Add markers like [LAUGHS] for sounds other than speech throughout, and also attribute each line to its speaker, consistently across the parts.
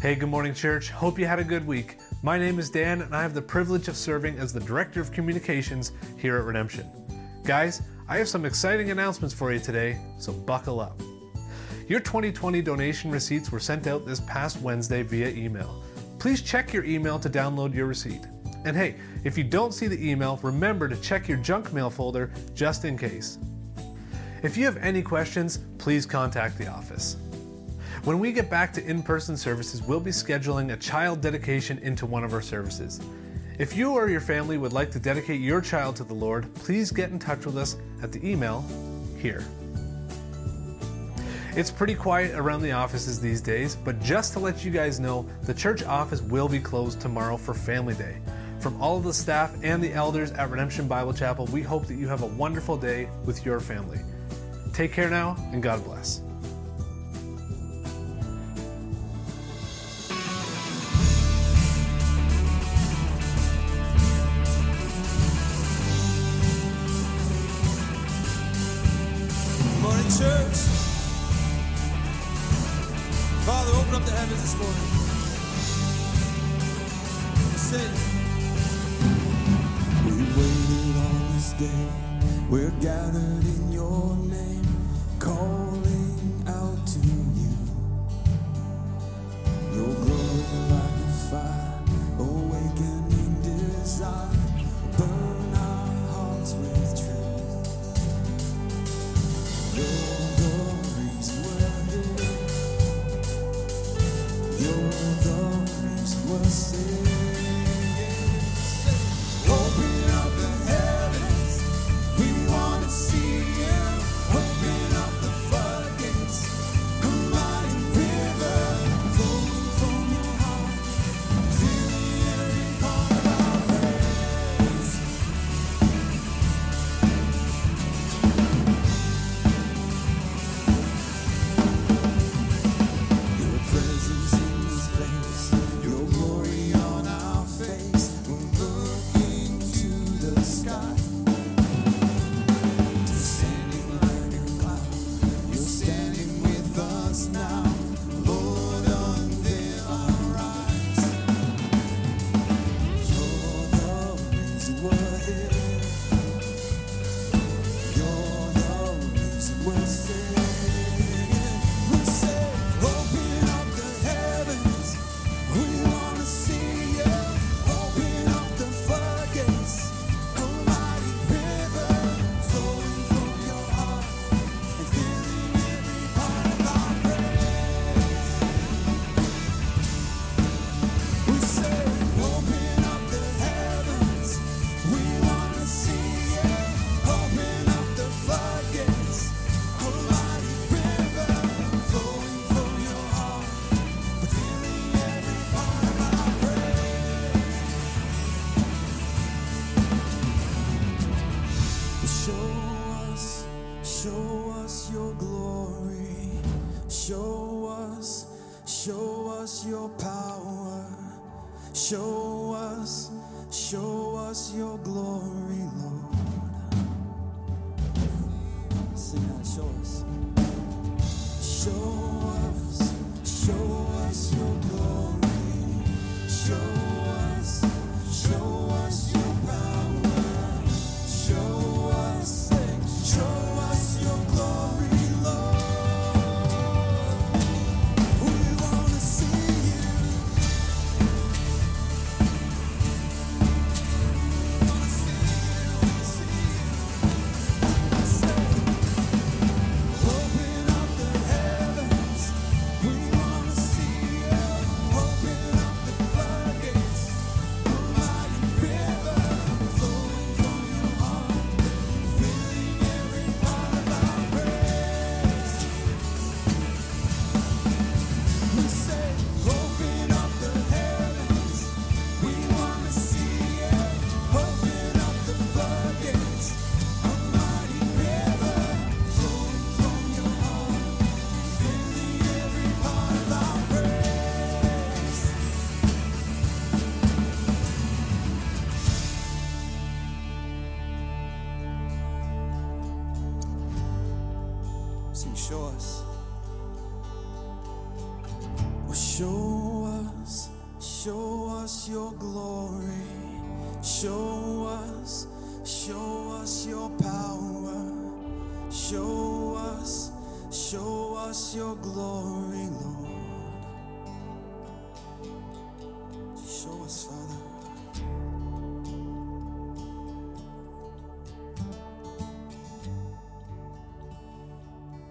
Speaker 1: Hey, good morning, church. Hope you had a good week. My name is Dan, and I have the privilege of serving as the Director of Communications here at Redemption. Guys, I have some exciting announcements for you today, so buckle up. Your 2020 donation receipts were sent out this past Wednesday via email. Please check your email to download your receipt. And hey, if you don't see the email, remember to check your junk mail folder just in case. If you have any questions, please contact the office. When we get back to in person services, we'll be scheduling a child dedication into one of our services. If you or your family would like to dedicate your child to the Lord, please get in touch with us at the email here. It's pretty quiet around the offices these days, but just to let you guys know, the church office will be closed tomorrow for Family Day. From all of the staff and the elders at Redemption Bible Chapel, we hope that you have a wonderful day with your family. Take care now, and God bless.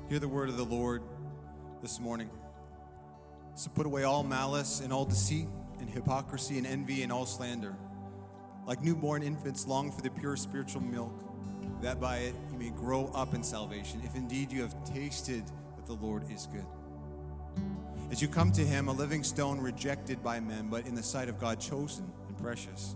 Speaker 2: Hear the word of the Lord this morning. So put away all malice and all deceit and hypocrisy and envy and all slander. Like newborn infants, long for the pure spiritual milk, that by it you may grow up in salvation, if indeed you have tasted that the Lord is good. As you come to him, a living stone rejected by men, but in the sight of God chosen and precious.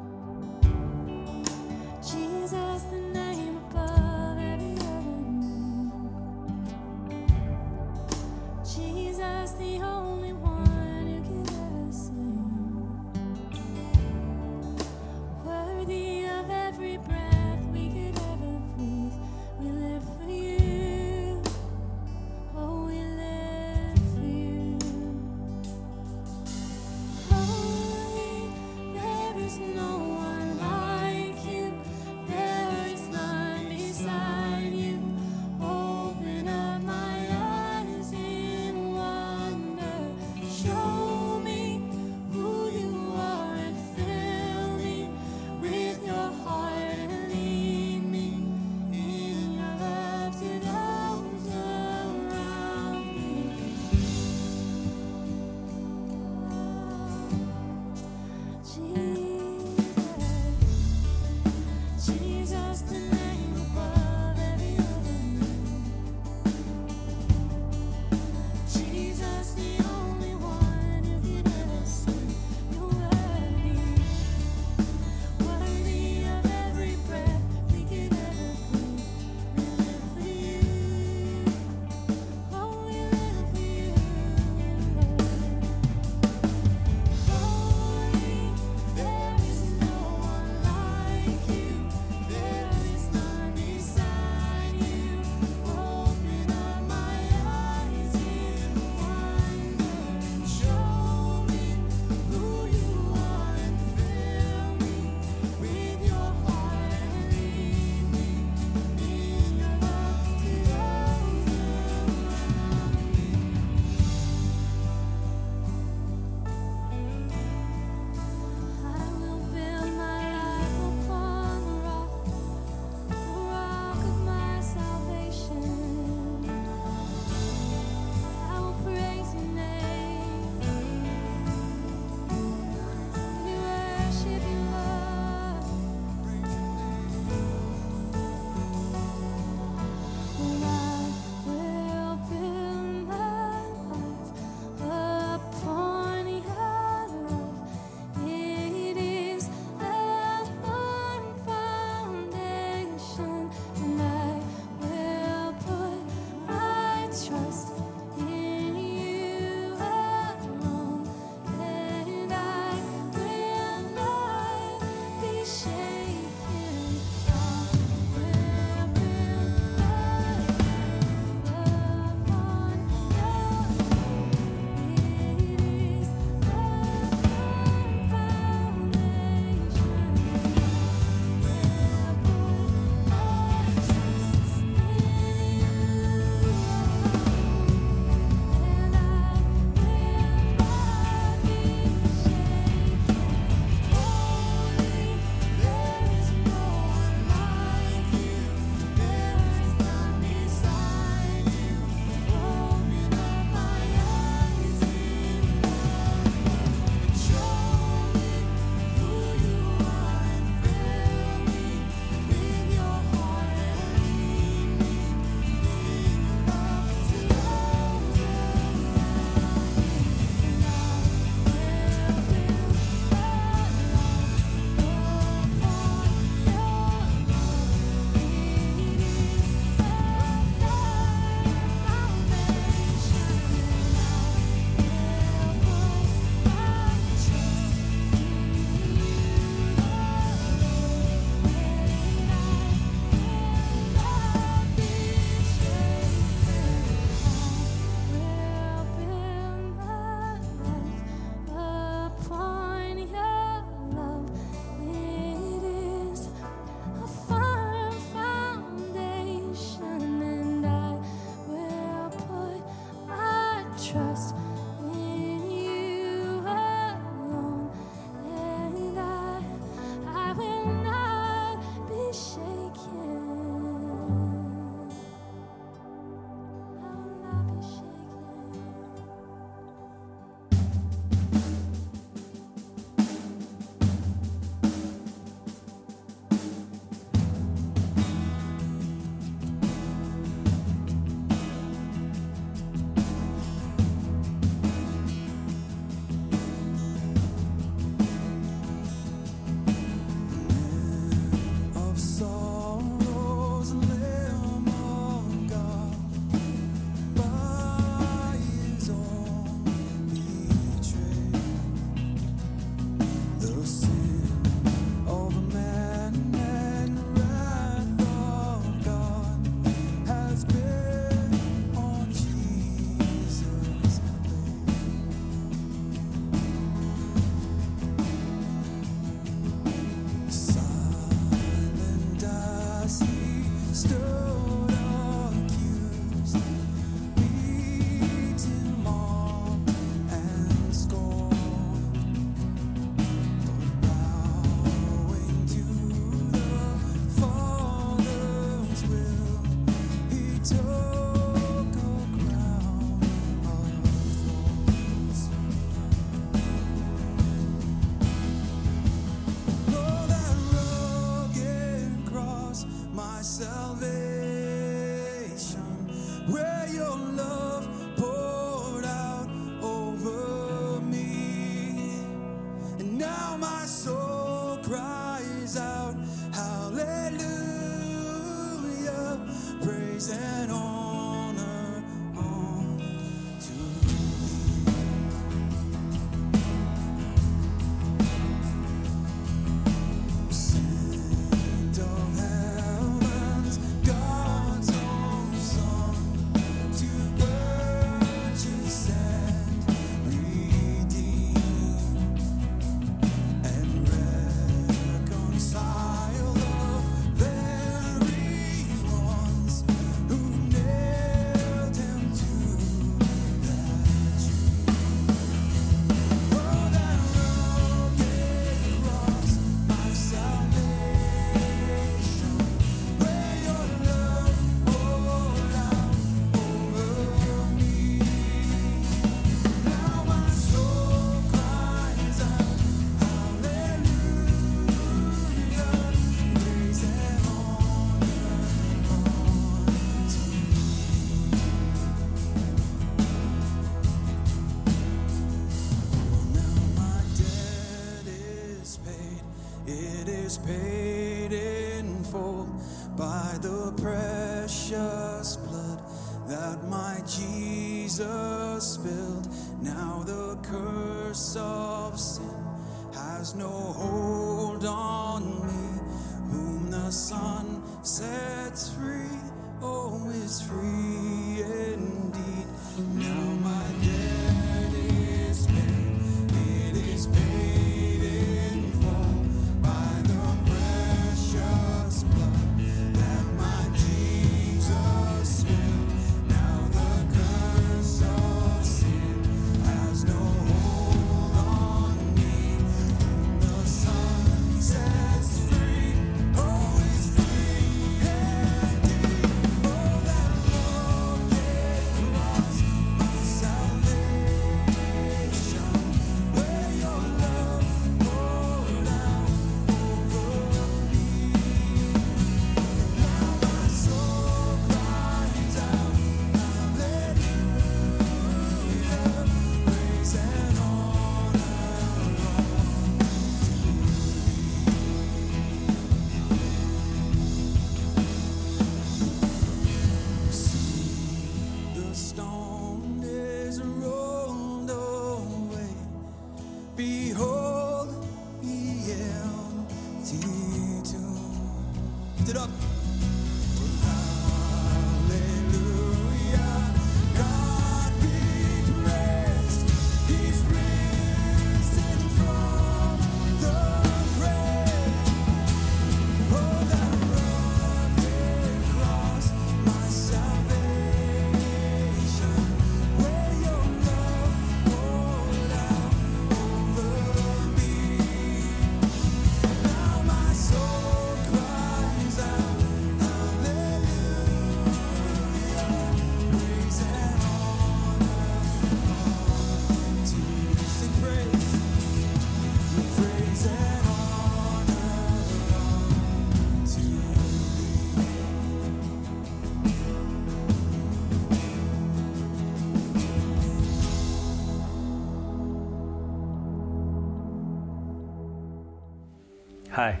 Speaker 3: Hi,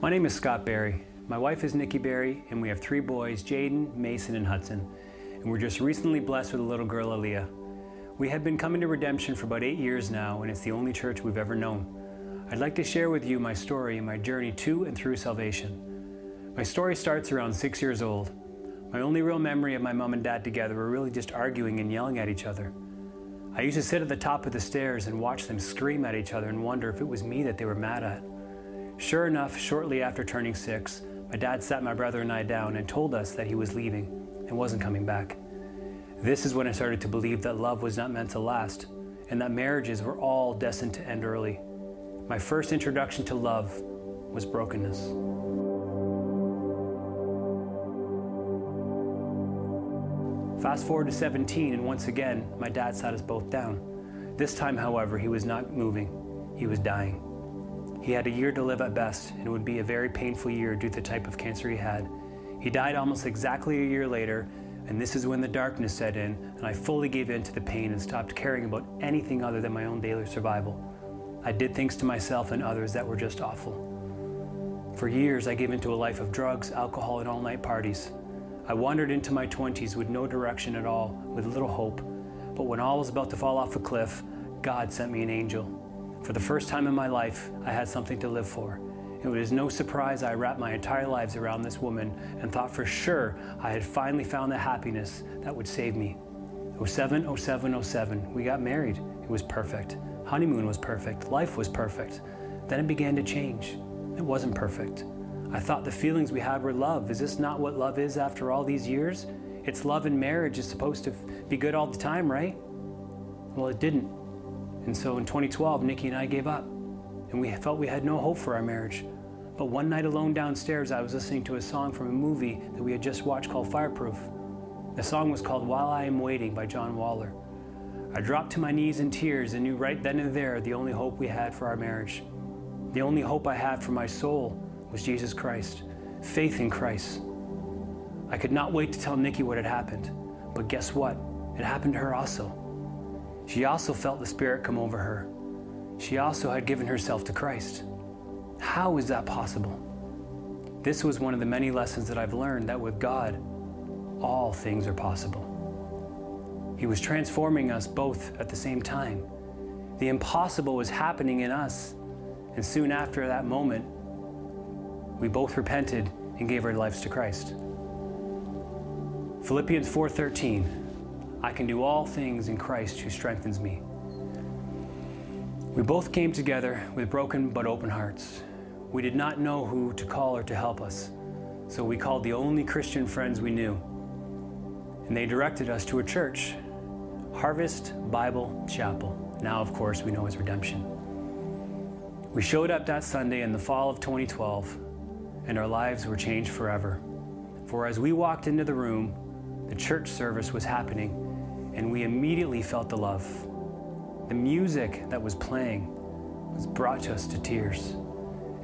Speaker 3: my name is Scott Barry. My wife is Nikki Barry, and we have three boys Jaden, Mason, and Hudson. And we're just recently blessed with a little girl, Aaliyah. We have been coming to Redemption for about eight years now, and it's the only church we've ever known. I'd like to share with you my story and my journey to and through salvation. My story starts around six years old. My only real memory of my mom and dad together were really just arguing and yelling at each other. I used to sit at the top of the stairs and watch them scream at each other and wonder if it was me that they were mad at. Sure enough, shortly after turning six, my dad sat my brother and I down and told us that he was leaving and wasn't coming back. This is when I started to believe that love was not meant to last and that marriages were all destined to end early. My first introduction to love was brokenness. Fast forward to 17, and once again, my dad sat us both down. This time, however, he was not moving, he was dying. He had a year to live at best, and it would be a very painful year due to the type of cancer he had. He died almost exactly a year later And this is when the darkness set in, and I fully gave in to the pain and stopped caring about anything other than my own daily survival. I did things to myself and others that were just awful. For years, I gave into a life of drugs, alcohol, and all night parties. I wandered into my 20s with no direction at all, with little hope. But when all was about to fall off a cliff, God sent me an angel. For the first time in my life, I had something to live for. It was no surprise I wrapped my entire lives around this woman and thought for sure I had finally found the happiness that would save me. 07, 07, 07, we got married. It was perfect. Honeymoon was perfect. Life was perfect. Then it began to change. It wasn't perfect. I thought the feelings we had were love. Is this not what love is after all these years? It's love and marriage is supposed to be good all the time, right? Well, it didn't. And so in 2012, Nikki and I gave up. And we felt we had no hope for our marriage. But one night alone downstairs, I was listening to a song from a movie that we had just watched called Fireproof. The song was called While I Am Waiting by John Waller. I dropped to my knees in tears and knew right then and there the only hope we had for our marriage. The only hope I had for my soul was Jesus Christ, faith in Christ. I could not wait to tell Nikki what had happened, but guess what? It happened to her also. She also felt the Spirit come over her. She also had given herself to Christ. How is that possible? This was one of the many lessons that I've learned that with God, all things are possible. He was transforming us both at the same time. The impossible was happening in us, and soon after that moment, we both repented and gave our lives to Christ. Philippians 4:13 I can do all things in Christ who strengthens me. We both came together with broken but open hearts. We did not know who to call or to help us, so we called the only Christian friends we knew. And they directed us to a church, Harvest Bible Chapel. Now, of course, we know as Redemption. We showed up that Sunday in the fall of 2012, and our lives were changed forever. For as we walked into the room, the church service was happening, and we immediately felt the love. The music that was playing was brought to us to tears,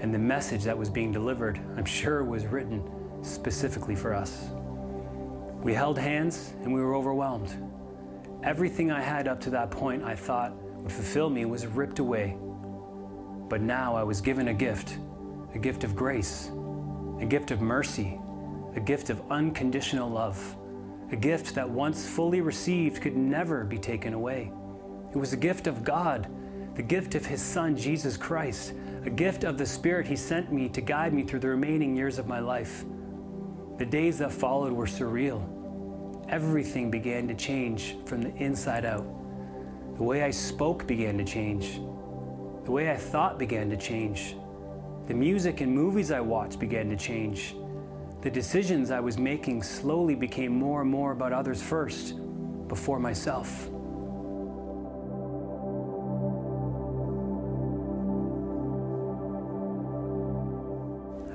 Speaker 3: and the message that was being delivered, I'm sure, was written specifically for us. We held hands and we were overwhelmed. Everything I had up to that point I thought would fulfill me was ripped away. But now I was given a gift a gift of grace, a gift of mercy, a gift of unconditional love, a gift that once fully received could never be taken away. It was a gift of God, the gift of His Son, Jesus Christ, a gift of the Spirit He sent me to guide me through the remaining years of my life. The days that followed were surreal. Everything began to change from the inside out. The way I spoke began to change. The way I thought began to change. The music and movies I watched began to change. The decisions I was making slowly became more and more about others first, before myself.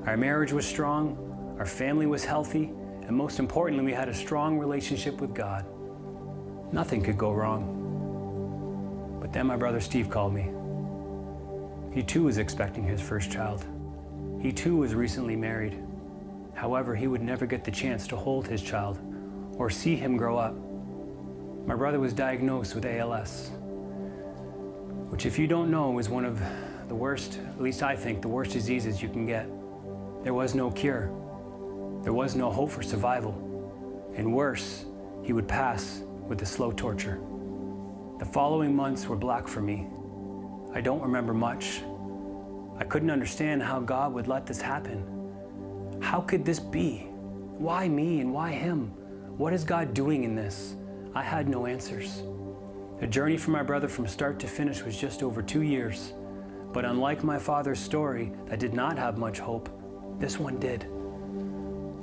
Speaker 3: Our marriage was strong, our family was healthy, and most importantly, we had a strong relationship with God. Nothing could go wrong. But then my brother Steve called me. He too was expecting his first child. He too was recently married. However, he would never get the chance to hold his child or see him grow up. My brother was diagnosed with ALS, which, if you don't know, is one of the worst, at least I think, the worst diseases you can get. There was no cure, there was no hope for survival. And worse, he would pass with the slow torture. The following months were black for me. I don't remember much. I couldn't understand how God would let this happen. How could this be? Why me and why him? What is God doing in this? I had no answers. The journey for my brother from start to finish was just over two years. But unlike my father's story that did not have much hope, this one did.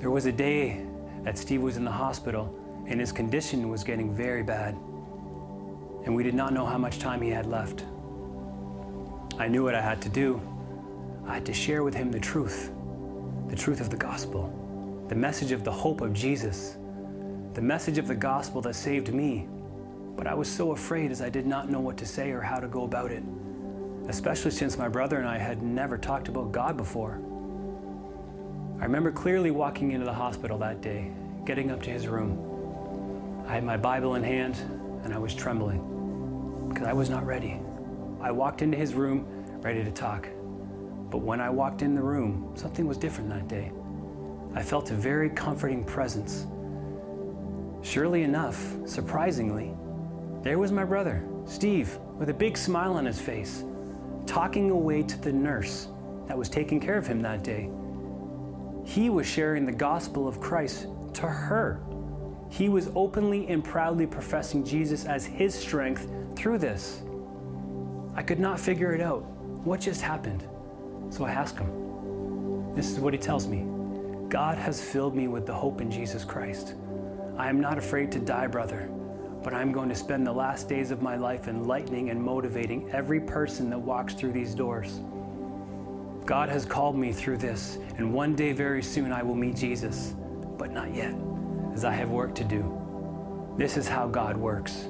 Speaker 3: There was a day that Steve was in the hospital and his condition was getting very bad. And we did not know how much time he had left. I knew what I had to do. I had to share with him the truth the truth of the gospel, the message of the hope of Jesus, the message of the gospel that saved me. But I was so afraid as I did not know what to say or how to go about it, especially since my brother and I had never talked about God before. I remember clearly walking into the hospital that day, getting up to his room. I had my Bible in hand and I was trembling because I was not ready. I walked into his room ready to talk. But when I walked in the room, something was different that day. I felt a very comforting presence. Surely enough, surprisingly, there was my brother, Steve, with a big smile on his face, talking away to the nurse that was taking care of him that day. He was sharing the gospel of Christ to her. He was openly and proudly professing Jesus as his strength through this. I could not figure it out. What just happened? So I ask him. This is what he tells me God has filled me with the hope in Jesus Christ. I am not afraid to die, brother, but I'm going to spend the last days of my life enlightening and motivating every person that walks through these doors. God has called me through this, and one day very soon I will meet Jesus, but not yet, as I have work to do. This is how God works.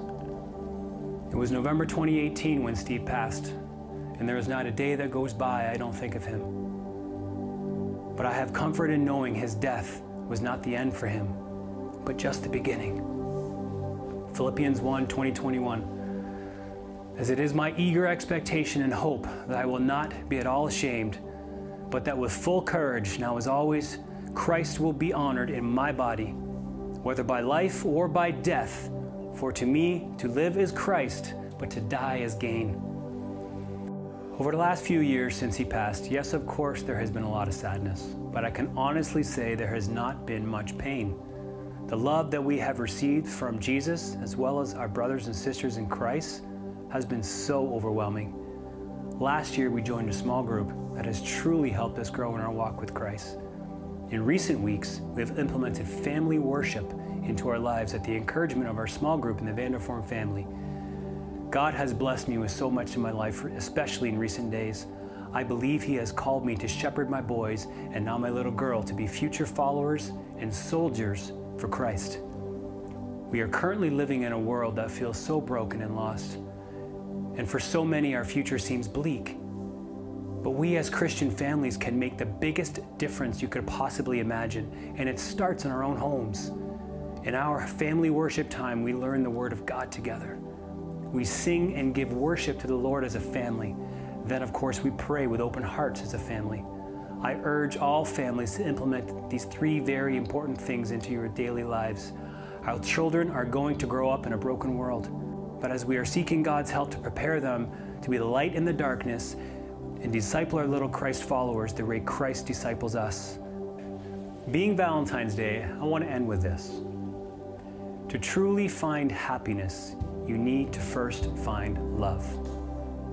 Speaker 3: It was November 2018 when Steve passed, and there is not a day that goes by I don't think of him. But I have comfort in knowing his death was not the end for him, but just the beginning. Philippians 1 20, 21. As it is my eager expectation and hope that I will not be at all ashamed, but that with full courage, now as always, Christ will be honored in my body, whether by life or by death. For to me, to live is Christ, but to die is gain. Over the last few years since he passed, yes, of course, there has been a lot of sadness, but I can honestly say there has not been much pain. The love that we have received from Jesus, as well as our brothers and sisters in Christ, has been so overwhelming. Last year, we joined a small group that has truly helped us grow in our walk with Christ. In recent weeks, we have implemented family worship into our lives at the encouragement of our small group in the Vanderform family. God has blessed me with so much in my life, especially in recent days. I believe He has called me to shepherd my boys and now my little girl to be future followers and soldiers for Christ. We are currently living in a world that feels so broken and lost. And for so many, our future seems bleak. But we as Christian families can make the biggest difference you could possibly imagine, and it starts in our own homes. In our family worship time, we learn the Word of God together. We sing and give worship to the Lord as a family. Then, of course, we pray with open hearts as a family. I urge all families to implement these three very important things into your daily lives. Our children are going to grow up in a broken world, but as we are seeking God's help to prepare them to be the light in the darkness and disciple our little Christ followers the way Christ disciples us. Being Valentine's Day, I want to end with this. To truly find happiness, you need to first find love.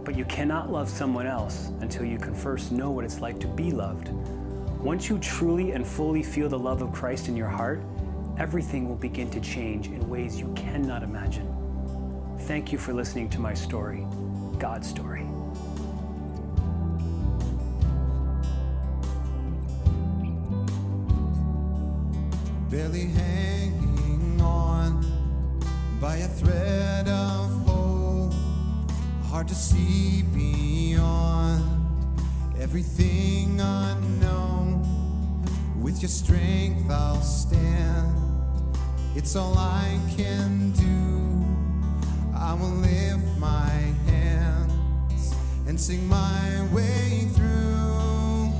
Speaker 3: But you cannot love someone else until you can first know what it's like to be loved. Once you truly and fully feel the love of Christ in your heart, everything will begin to change in ways you cannot imagine. Thank you for listening to my story, God's story.
Speaker 2: barely hanging on by a thread of hope. Hard to see beyond everything unknown. With your strength, I'll stand. It's all I can do. I will lift my hands and sing my way through.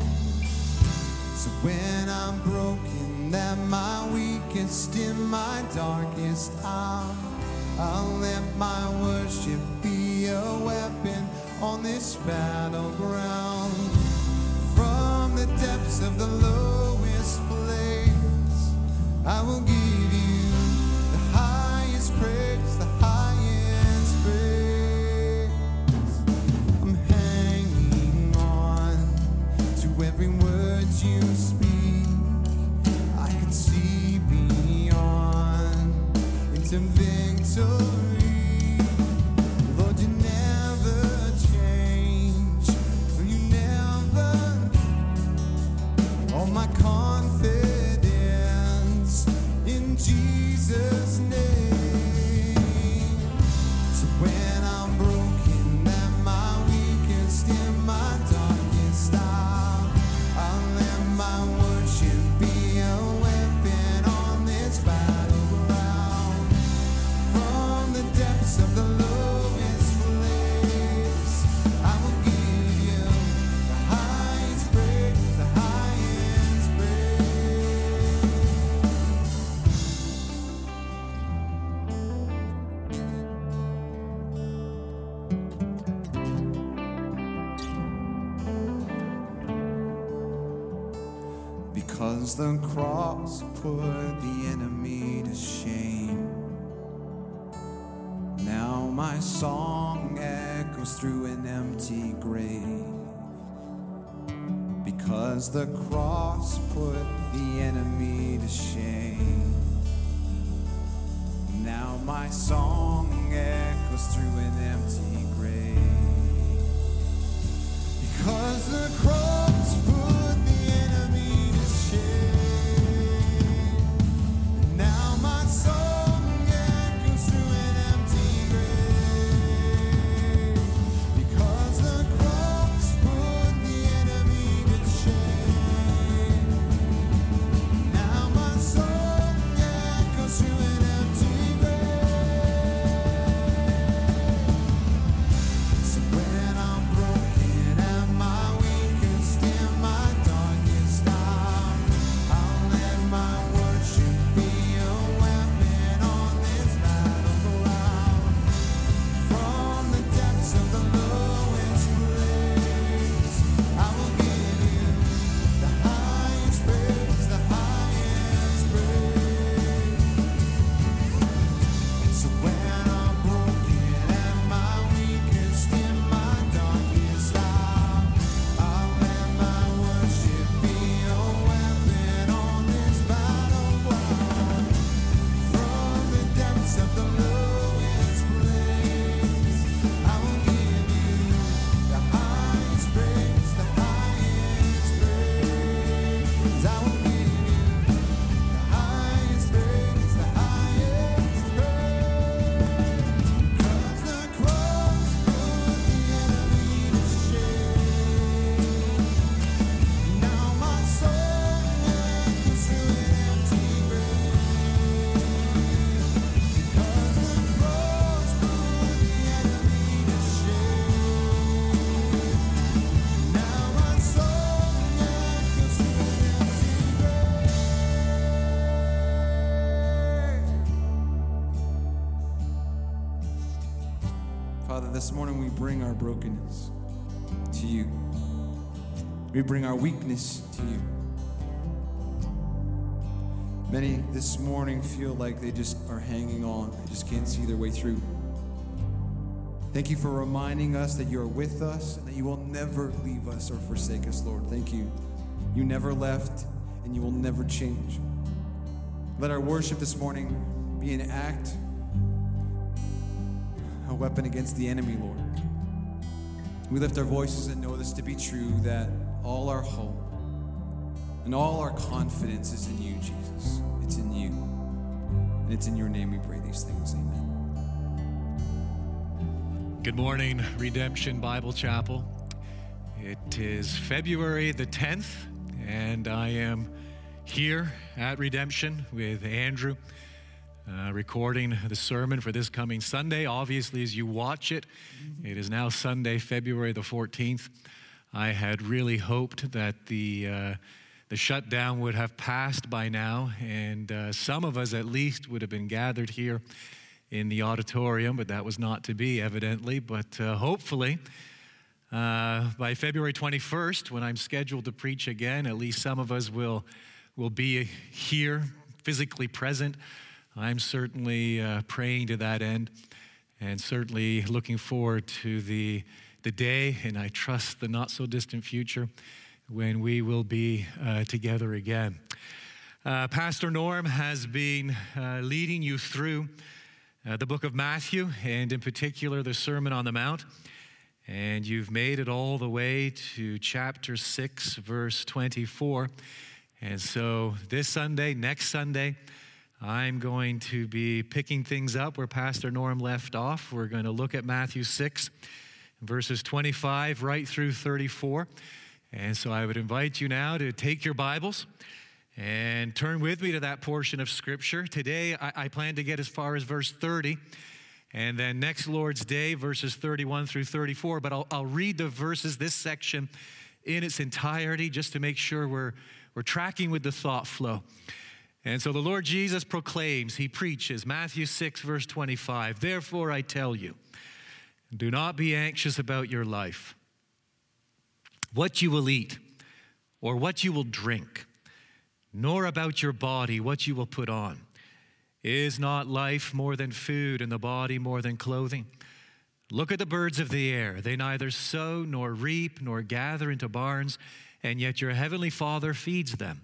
Speaker 2: So when I'm broken, at my weakest, in my darkest hour, I'll let my worship be a weapon on this battleground. From the depths of the lowest place, I will give you the highest praise, my confidence in Jesus' cross put the enemy to shame. Now my song echoes through an empty grave. Because the cross put the enemy to shame. Now my song echoes through an empty grave. Because the cross brokenness to you. We bring our weakness to you. Many this morning feel like they just are hanging on, they just can't see their way through. Thank you for reminding us that you are with us and that you will never leave us or forsake us, Lord. Thank you. You never left and you will never change. Let our worship this morning be an act a weapon against the enemy, Lord. We lift our voices and know this to be true that all our hope and all our confidence is in you, Jesus. It's in you. And it's in your name we pray these things. Amen.
Speaker 4: Good morning, Redemption Bible Chapel. It is February the 10th, and I am here at Redemption with Andrew, uh, recording the sermon for this coming Sunday. Obviously, as you watch it, it is now Sunday, February the 14th. I had really hoped that the uh, the shutdown would have passed by now, and uh, some of us at least would have been gathered here in the auditorium, but that was not to be, evidently. But uh, hopefully, uh, by February 21st, when I'm scheduled to preach again, at least some of us will, will be here, physically present. I'm certainly uh, praying to that end and certainly looking forward to the, the day, and I trust the not so distant future when we will be uh, together again. Uh, Pastor Norm has been uh, leading you through uh, the book of Matthew, and in particular, the Sermon on the Mount. And you've made it all the way to chapter 6, verse 24. And so this Sunday, next Sunday, I'm going to be picking things up where Pastor Norm left off. We're going to look at Matthew 6, verses 25 right through 34. And so I would invite you now to take your Bibles and turn with me to that portion of Scripture. Today, I, I plan to get as far as verse 30. And then next Lord's Day, verses 31 through 34. But I'll, I'll read the verses, this section in its entirety, just to make sure we're, we're tracking with the thought flow. And so the Lord Jesus proclaims, he preaches, Matthew 6, verse 25, Therefore I tell you, do not be anxious about your life, what you will eat, or what you will drink, nor about your body, what you will put on. Is not life more than food, and the body more than clothing? Look at the birds of the air. They neither sow, nor reap, nor gather into barns, and yet your heavenly Father feeds them.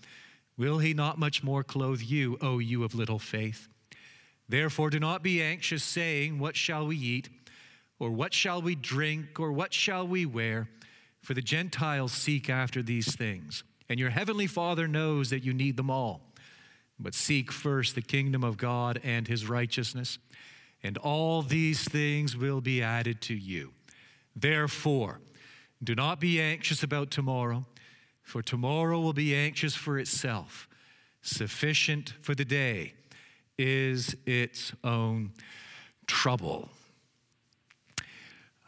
Speaker 4: will he not much more clothe you, O you of little faith? Therefore, do not be anxious, saying, What shall we eat? Or what shall we drink? Or what shall we wear? For the Gentiles seek after these things, and your heavenly Father knows that you need them all. But seek first the kingdom of God and his righteousness, and all these things will be added to you. Therefore, do not be anxious about tomorrow, for tomorrow will be anxious for itself. Sufficient for the day is its own trouble.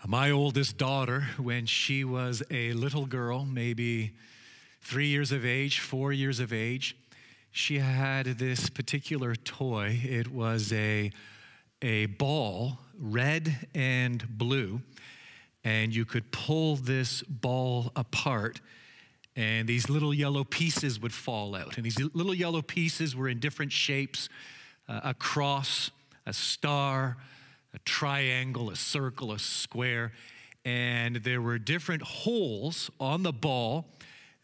Speaker 4: My oldest daughter, when she was a little girl, maybe three years of age, four years of age, she had this particular toy. It was a, a ball, red and blue, and you could pull this ball apart, and these little yellow pieces would fall out. And these little yellow pieces were in different shapes uh, a cross, a star, a triangle, a circle, a square, and there were different holes on the ball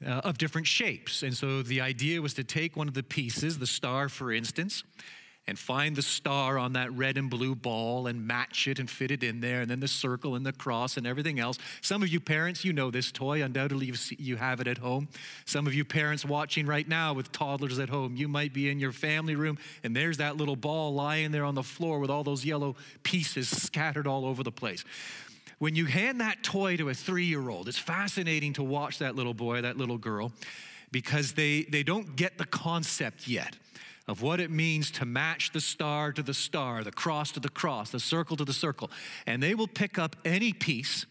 Speaker 4: uh, of different shapes. And so the idea was to take one of the pieces, the star for instance, and find the star on that red and blue ball and match it and fit it in there, and then the circle and the cross and everything else. Some of you parents, you know this toy. Undoubtedly, you have it at home. Some of you parents watching right now with toddlers at home, you might be in your family room, and there's that little ball lying there on the floor with all those yellow pieces scattered all over the place. When you hand that toy to a three year old, it's fascinating to watch that little boy, that little girl, because they, they don't get the concept yet of what it means to match the star to the star, the cross to the cross, the circle to the circle. And they will pick up any piece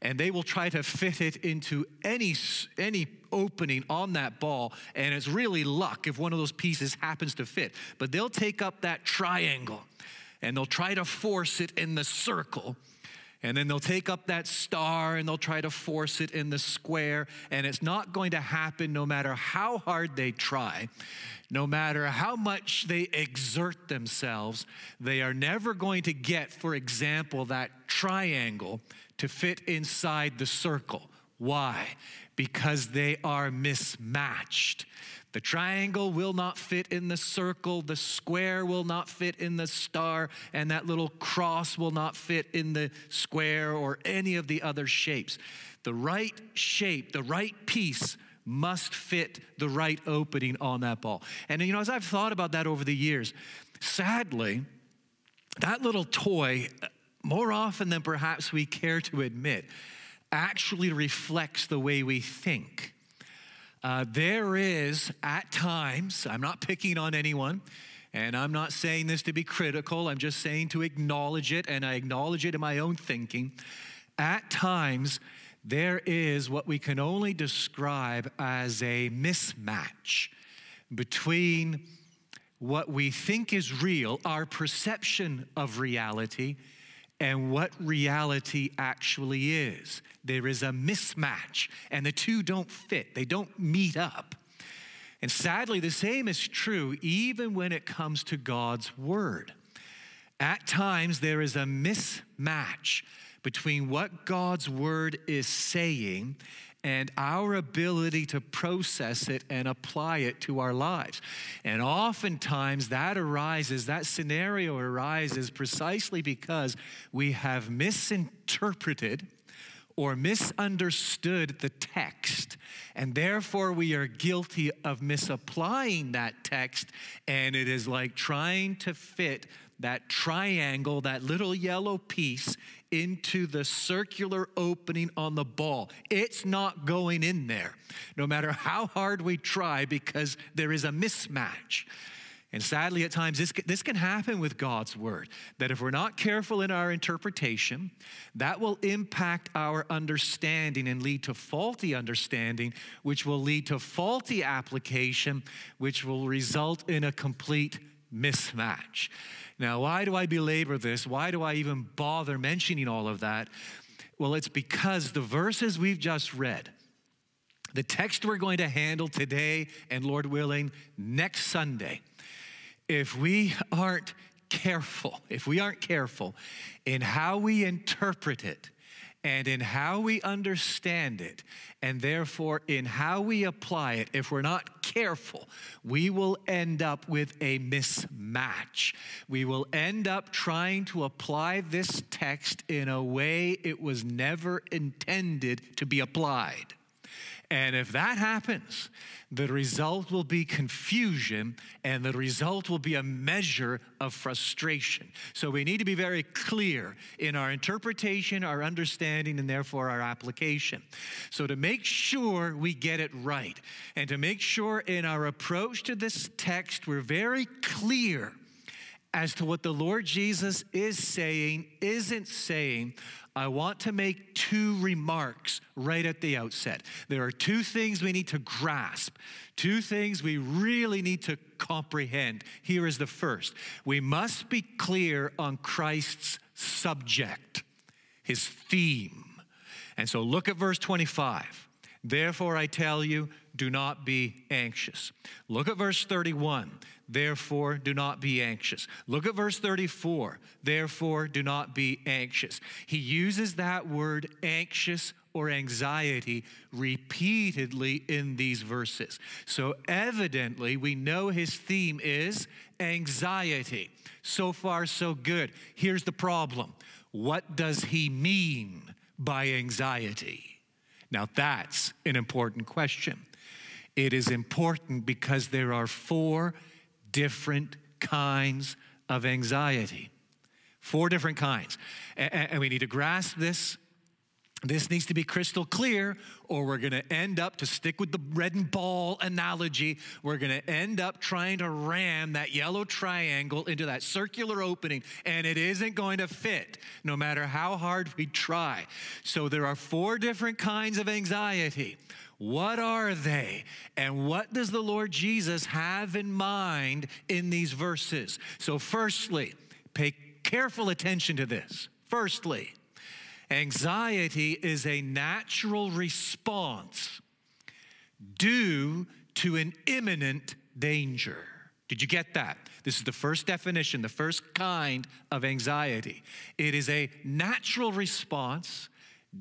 Speaker 4: and they will try to fit it into any, any opening on that ball. And it's really luck if one of those pieces happens to fit. But they'll take up that triangle and they'll try to force it in the circle. And then they'll take up that star and they'll try to force it in the square. And it's not going to happen no matter how hard they try, no matter how much they exert themselves. They are never going to get, for example, that triangle to fit inside the circle. Why? Because they are mismatched. The triangle will not fit in the circle, the square will not fit in the star, and that little cross will not fit in the square or any of the other shapes. The right shape, the right piece must fit the right opening on that ball. And you know, as I've thought about that over the years, sadly, that little toy, more often than perhaps we care to admit, actually reflects the way we think. Uh, there is, at times, I'm not picking on anyone, and I'm not saying this to be critical, I'm just saying to acknowledge it, and I acknowledge it in my own thinking. At times, there is what we can only describe as a mismatch between what we think is real, our perception of reality, and what reality actually is. There is a mismatch, and the two don't fit, they don't meet up. And sadly, the same is true even when it comes to God's Word. At times, there is a mismatch between what God's Word is saying and our ability to process it and apply it to our lives. And oftentimes that arises, that scenario arises precisely because we have misinterpreted or misunderstood the text, and therefore we are guilty of misapplying that text, and it is like trying to fit that triangle, that little yellow piece, into the circular opening on the ball. It's not going in there, no matter how hard we try, because there is a mismatch. And sadly, at times, this, this can happen with God's word. That if we're not careful in our interpretation, that will impact our understanding and lead to faulty understanding, which will lead to faulty application, which will result in a complete mismatch. Now, why do I belabor this? Why do I even bother mentioning all of that? Well, it's because the verses we've just read, the text we're going to handle today, and Lord willing, next Sunday, if we aren't careful, if we aren't careful in how we interpret it and in how we understand it, and therefore in how we apply it, if we're not careful, we will end up with a mismatch. We will end up trying to apply this text in a way it was never intended to be applied. And if that happens, the result will be confusion and the result will be a measure of frustration. So we need to be very clear in our interpretation, our understanding, and therefore our application. So to make sure we get it right and to make sure in our approach to this text we're very clear as to what the Lord Jesus is saying, isn't saying, I want to make two remarks right at the outset. There are two things we need to grasp, two things we really need to comprehend. Here is the first we must be clear on Christ's subject, his theme. And so look at verse 25. Therefore, I tell you, do not be anxious. Look at verse 31. Therefore, do not be anxious. Look at verse 34. Therefore, do not be anxious. He uses that word anxious or anxiety repeatedly in these verses. So, evidently, we know his theme is anxiety. So far, so good. Here's the problem what does he mean by anxiety? Now, that's an important question. It is important because there are four different kinds of anxiety. Four different kinds. And we need to grasp this. This needs to be crystal clear, or we're going to end up, to stick with the red and ball analogy, we're going to end up trying to ram that yellow triangle into that circular opening, and it isn't going to fit no matter how hard we try. So there are four different kinds of anxiety. What are they? And what does the Lord Jesus have in mind in these verses? So, firstly, pay careful attention to this. Firstly, anxiety is a natural response due to an imminent danger. Did you get that? This is the first definition, the first kind of anxiety. It is a natural response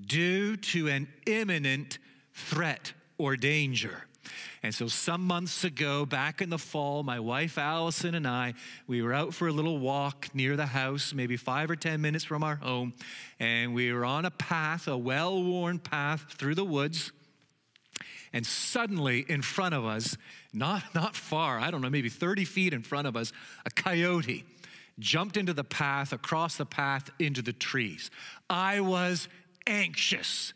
Speaker 4: due to an imminent threat or danger. And so, some months ago, back in the fall, my wife Allison and I, we were out for a little walk near the house, maybe five or 10 minutes from our home. And we were on a path, a well worn path through the woods. And suddenly, in front of us, not, not far, I don't know, maybe 30 feet in front of us, a coyote jumped into the path, across the path, into the trees. I was anxious.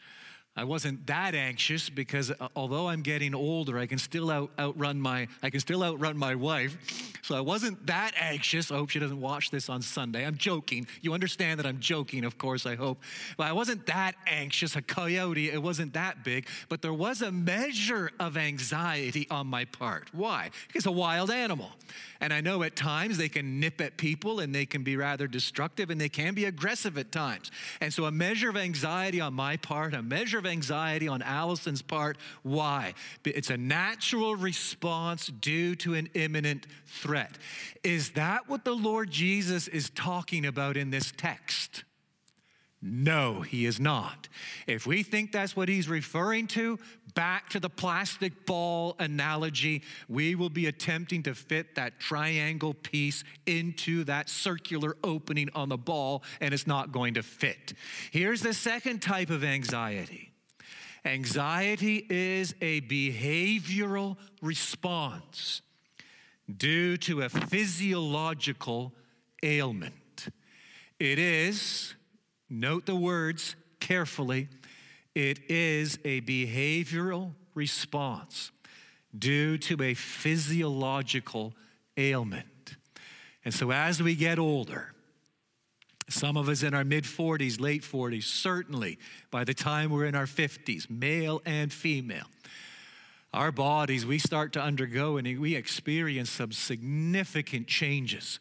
Speaker 4: I wasn't that anxious because uh, although I'm getting older, I can still out, outrun my I can still outrun my wife. So I wasn't that anxious. I hope she doesn't watch this on Sunday. I'm joking. You understand that I'm joking, of course, I hope. But I wasn't that anxious. A coyote, it wasn't that big, but there was a measure of anxiety on my part. Why? Because a wild animal. And I know at times they can nip at people and they can be rather destructive and they can be aggressive at times. And so a measure of anxiety on my part, a measure of anxiety on Allison's part. Why? It's a natural response due to an imminent threat. Is that what the Lord Jesus is talking about in this text? No, he is not. If we think that's what he's referring to, back to the plastic ball analogy, we will be attempting to fit that triangle piece into that circular opening on the ball, and it's not going to fit. Here's the second type of anxiety anxiety is a behavioral response due to a physiological ailment. It is, note the words carefully, it is a behavioral response due to a physiological ailment. And so as we get older, some of us in our mid 40s, late 40s, certainly by the time we're in our 50s, male and female, our bodies, we start to undergo and we experience some significant changes.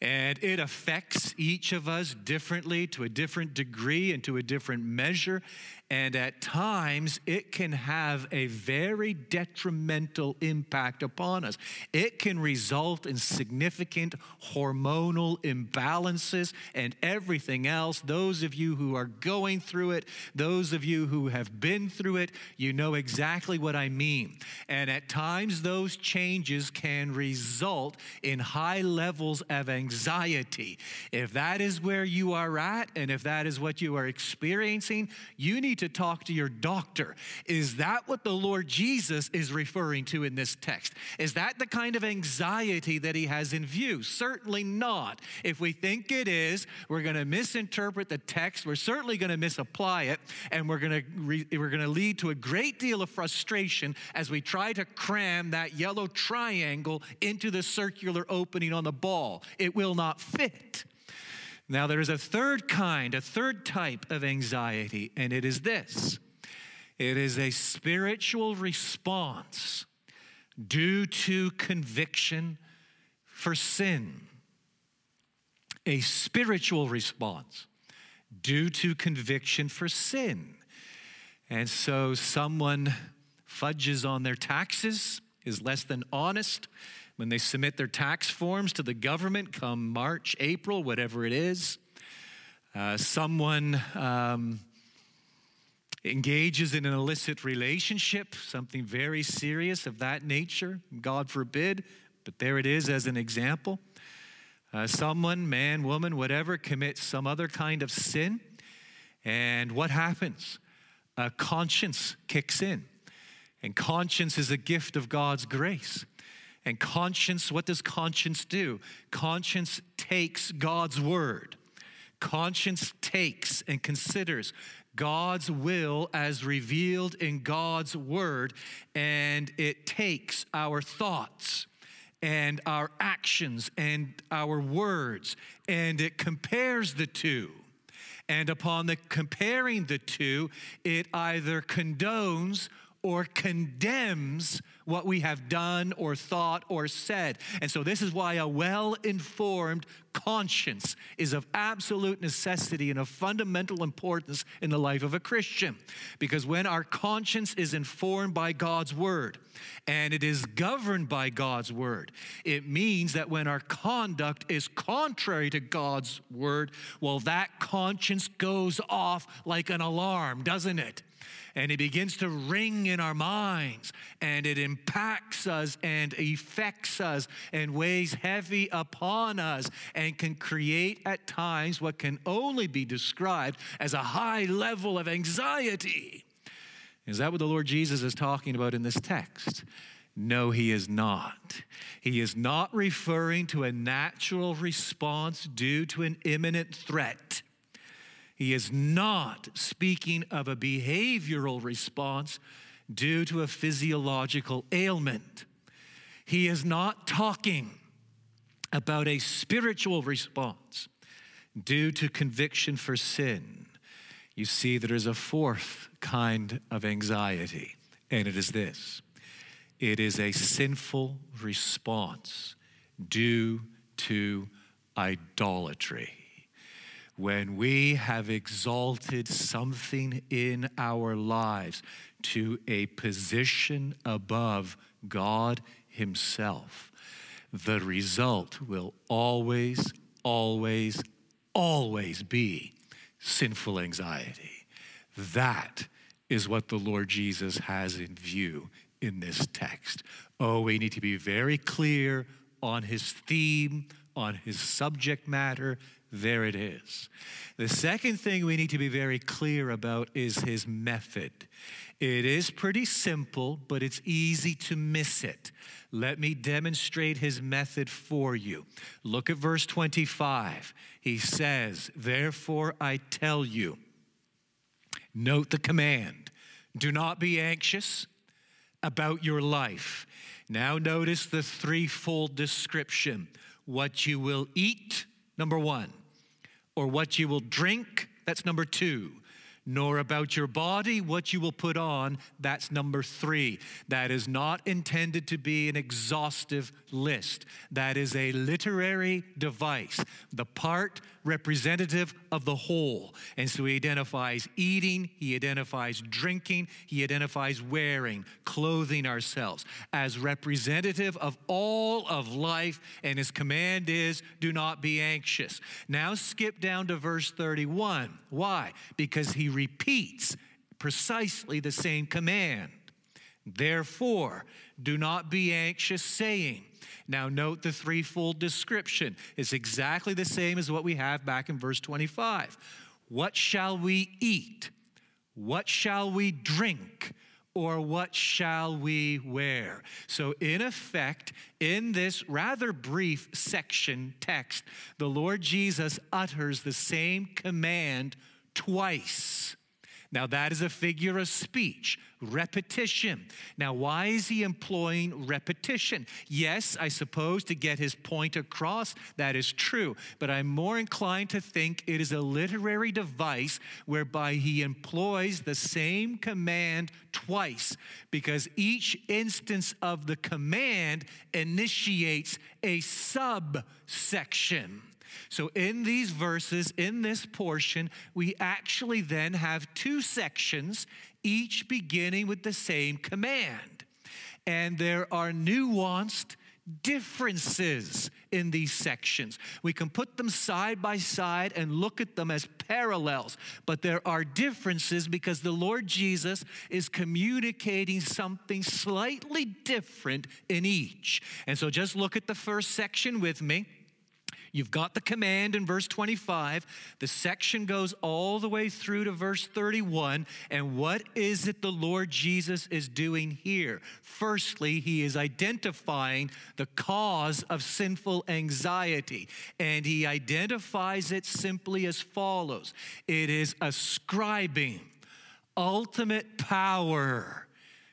Speaker 4: And it affects each of us differently to a different degree and to a different measure. And at times, it can have a very detrimental impact upon us. It can result in significant hormonal imbalances and everything else. Those of you who are going through it, those of you who have been through it, you know exactly what I mean. And at times, those changes can result in high levels of anxiety. If that is where you are at, and if that is what you are experiencing, you need to talk to your doctor. Is that what the Lord Jesus is referring to in this text? Is that the kind of anxiety that he has in view? Certainly not. If we think it is, we're going to misinterpret the text. We're certainly going to misapply it, and we're going to re- we're going to lead to a great deal of frustration as we try to cram that yellow triangle into the circular opening on the ball. It will not fit. Now, there is a third kind, a third type of anxiety, and it is this it is a spiritual response due to conviction for sin. A spiritual response due to conviction for sin. And so, someone fudges on their taxes, is less than honest when they submit their tax forms to the government come March, April, whatever it is. Uh, someone um, engages in an illicit relationship, something very serious of that nature, God forbid, but there it is as an example. Uh, someone, man, woman, whatever, commits some other kind of sin, and what happens? A conscience kicks in. And conscience is a gift of God's grace. And conscience, what does conscience do? Conscience takes God's word. Conscience takes and considers God's will as revealed in God's word, and it takes our thoughts and our actions and our words, and it compares the two. And upon the comparing the two, it either condones or condemns what we have done or thought or said. And so, this is why a well informed conscience is of absolute necessity and of fundamental importance in the life of a Christian. Because when our conscience is informed by God's word and it is governed by God's word, it means that when our conduct is contrary to God's word, well, that conscience goes off like an alarm, doesn't it? And it begins to ring in our minds and it impacts us and affects us and weighs heavy upon us and can create at times what can only be described as a high level of anxiety. Is that what the Lord Jesus is talking about in this text? No, he is not. He is not referring to a natural response due to an imminent threat. He is not speaking of a behavioral response due to a physiological ailment. He is not talking about a spiritual response due to conviction for sin. You see, there is a fourth kind of anxiety, and it is this it is a sinful response due to idolatry when we have exalted something in our lives to a position above God Himself, the result will always, always, always be sinful anxiety. That is what the Lord Jesus has in view in this text. Oh, we need to be very clear on his theme, on his subject matter. There it is. The second thing we need to be very clear about is his method. It is pretty simple, but it's easy to miss it. Let me demonstrate his method for you. Look at verse 25. He says, Therefore I tell you, Note the command do not be anxious about your life. Now, notice the threefold description what you will eat, number one, or what you will drink, that's number two, nor about your body, what you will put on, that's number three. That is not intended to be an exhaustive list. That is a literary device, the part representative of the whole. And so he identifies eating, he identifies drinking, he identifies wearing, clothing ourselves as representative of all of life. And his command is do not be anxious. Now skip down to verse 31. Why? Because he repeats precisely the same command. Therefore, do not be anxious, saying, now, note the threefold description. It's exactly the same as what we have back in verse 25. What shall we eat? What shall we drink? Or what shall we wear? So, in effect, in this rather brief section text, the Lord Jesus utters the same command twice. Now, that is a figure of speech, repetition. Now, why is he employing repetition? Yes, I suppose to get his point across, that is true, but I'm more inclined to think it is a literary device whereby he employs the same command twice because each instance of the command initiates a subsection. So, in these verses, in this portion, we actually then have two sections, each beginning with the same command. And there are nuanced differences in these sections. We can put them side by side and look at them as parallels, but there are differences because the Lord Jesus is communicating something slightly different in each. And so just look at the first section with me. You've got the command in verse 25. The section goes all the way through to verse 31. And what is it the Lord Jesus is doing here? Firstly, he is identifying the cause of sinful anxiety. And he identifies it simply as follows it is ascribing ultimate power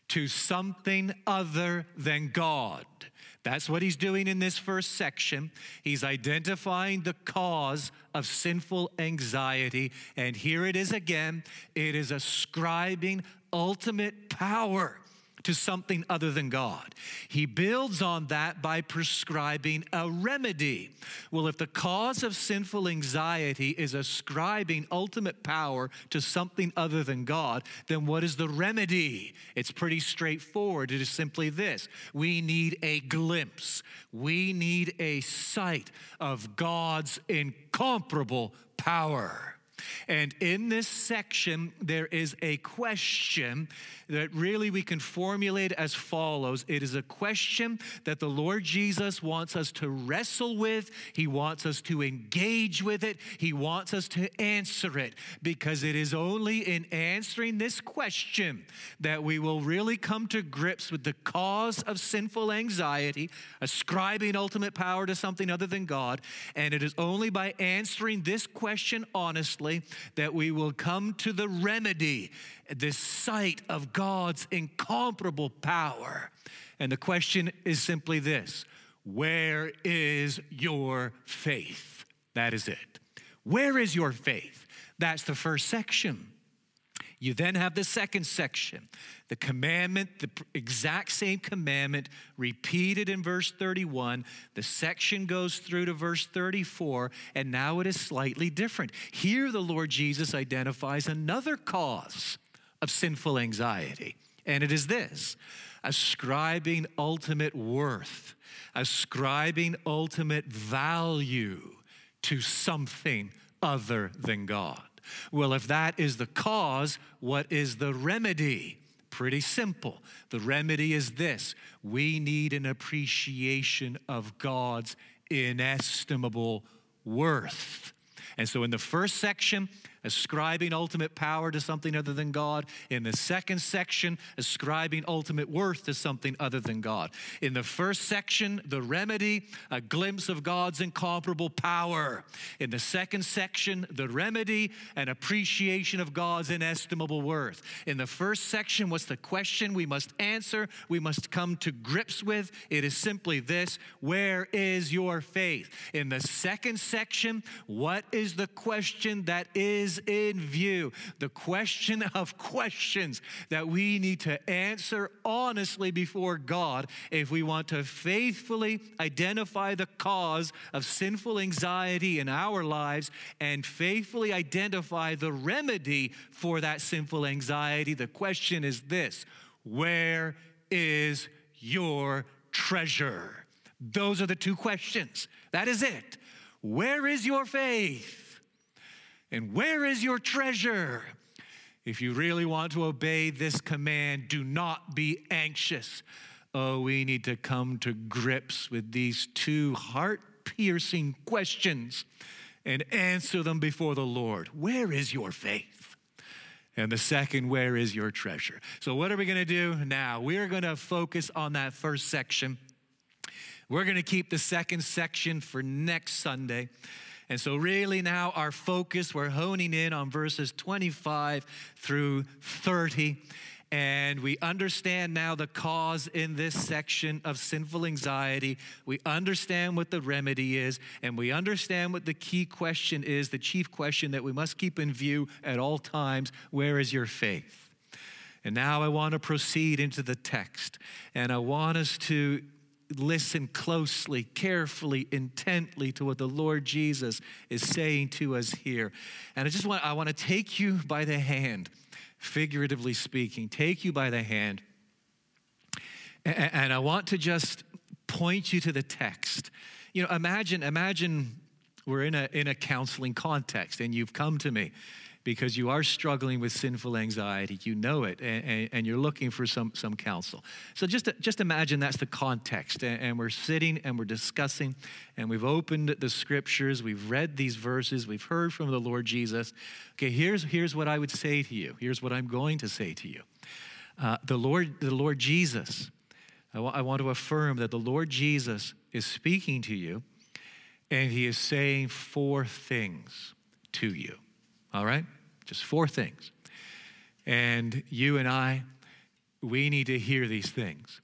Speaker 4: to something other than God. That's what he's doing in this first section. He's identifying the cause of sinful anxiety. And here it is again it is ascribing ultimate power to something other than God. He builds on that by prescribing a remedy. Well, if the cause of sinful anxiety is ascribing ultimate power to something other than God, then what is the remedy? It's pretty straightforward. It is simply this we need a glimpse, we need a sight of God's incomparable power. And in this section, there is a question that really we can formulate as follows. It is a question that the Lord Jesus wants us to wrestle with, He wants us to engage with it, He wants us to answer it, because it is only in answering this question that we will really come to grips with the cause of sinful anxiety, ascribing ultimate power to something other than God. And it is only by answering this question honestly that we will come to the remedy, the sight of God's incomparable power. And the question is simply this Where is your faith? That is it. Where is your faith? That's the first section. You then have the second section, the commandment, the exact same commandment repeated in verse 31. The section goes through to verse 34, and now it is slightly different. Here, the Lord Jesus identifies another cause of sinful anxiety, and it is this ascribing ultimate worth, ascribing ultimate value to something other than God. Well, if that is the cause, what is the remedy? Pretty simple. The remedy is this we need an appreciation of God's inestimable worth. And so, in the first section, ascribing ultimate power to something other than God. In the second section, ascribing ultimate worth to something other than God. In the first section, the remedy, a glimpse of God's incomparable power. In the second section, the remedy, an appreciation of God's inestimable worth. In the first section, what's the question we must answer, we must come to grips with? It is simply this Where is your faith? In the second section, what is the question that is in view? The question [LAUGHS] of questions that we need to answer honestly before God if we want to faithfully identify the cause of sinful anxiety in our lives and faithfully identify the remedy for that sinful anxiety. The question is this Where is your treasure? Those are the two questions. That is it. Where is your faith? And where is your treasure? If you really want to obey this command, do not be anxious. Oh, we need to come to grips with these two heart piercing questions and answer them before the Lord. Where is your faith? And the second, where is your treasure? So, what are we going to do now? We're going to focus on that first section. We're going to keep the second section for next Sunday. And so, really, now our focus, we're honing in on verses 25 through 30. And we understand now the cause in this section of sinful anxiety. We understand what the remedy is, and we understand what the key question is the chief question that we must keep in view at all times where is your faith? And now I want to proceed into the text, and I want us to listen closely, carefully, intently to what the Lord Jesus is saying to us here. And I just want I want to take you by the hand, figuratively speaking, take you by the hand. And I want to just point you to the text. You know, imagine imagine we're in a in a counseling context and you've come to me because you are struggling with sinful anxiety. You know it, and, and, you're looking for some, some counsel. So just, just imagine that's the context. And, we're sitting and we're discussing, and we've opened the scriptures, we've read these verses, we've heard from the Lord Jesus. Okay, here's, here's what I would say to you. Here's what I'm going to say to you. Uh, the, Lord, the Lord Jesus, I wa- I want to affirm that the Lord Jesus is speaking to you, and he is saying four things to you. All right? Just four things. And you and I, we need to hear these things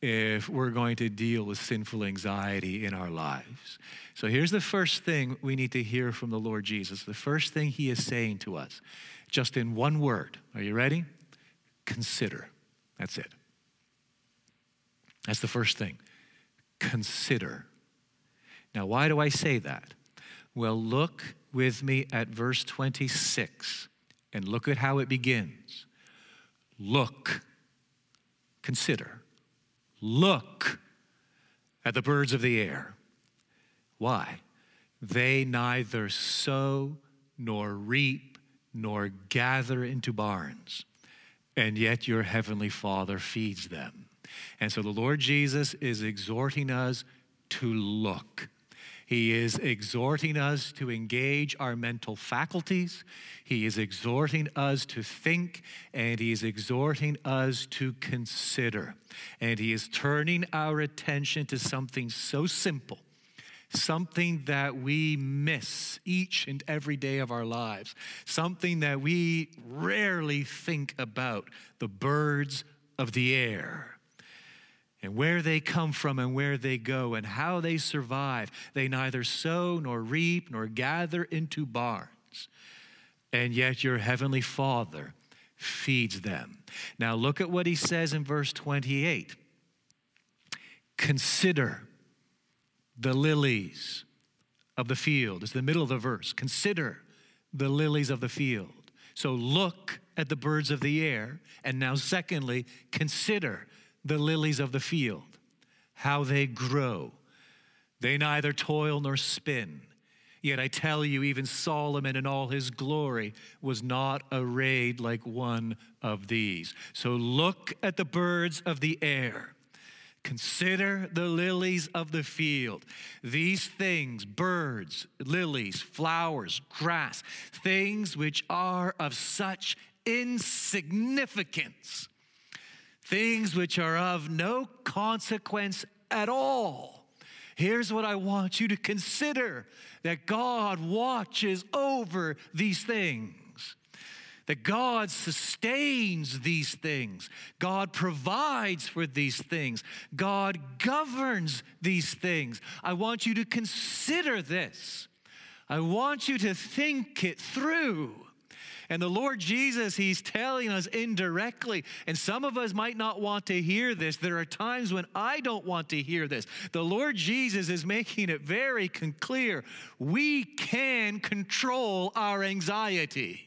Speaker 4: if we're going to deal with sinful anxiety in our lives. So here's the first thing we need to hear from the Lord Jesus. The first thing he is saying to us, just in one word. Are you ready? Consider. That's it. That's the first thing. Consider. Now, why do I say that? Well, look with me at verse 26 and look at how it begins. Look, consider, look at the birds of the air. Why? They neither sow nor reap nor gather into barns, and yet your heavenly Father feeds them. And so the Lord Jesus is exhorting us to look. He is exhorting us to engage our mental faculties. He is exhorting us to think, and He is exhorting us to consider. And He is turning our attention to something so simple, something that we miss each and every day of our lives, something that we rarely think about the birds of the air and where they come from and where they go and how they survive. They neither sow nor reap nor gather into barns, and yet your heavenly Father feeds them. Now look at what he says in verse 28 Consider the lilies of the field. It's the middle of the verse. Consider the lilies of the field. So look at the birds of the air. And now, secondly, consider the lilies of the field, how they grow. They neither toil nor spin. Yet I tell you, even Solomon in all his glory was not arrayed like one of these. So look at the birds of the air. Consider the lilies of the field. These things, birds, lilies, flowers, grass, things which are of such insignificance, things which are of no consequence at all. Here's what I want you to consider that God watches over these things that God sustains these things, God provides for these things, God governs these things. I want you to consider this. I want you to think it through. And the Lord Jesus, He's telling us indirectly, and some of us might not want to hear this. There are times when I don't want to hear this. The Lord Jesus is making it very clear we can control our anxiety.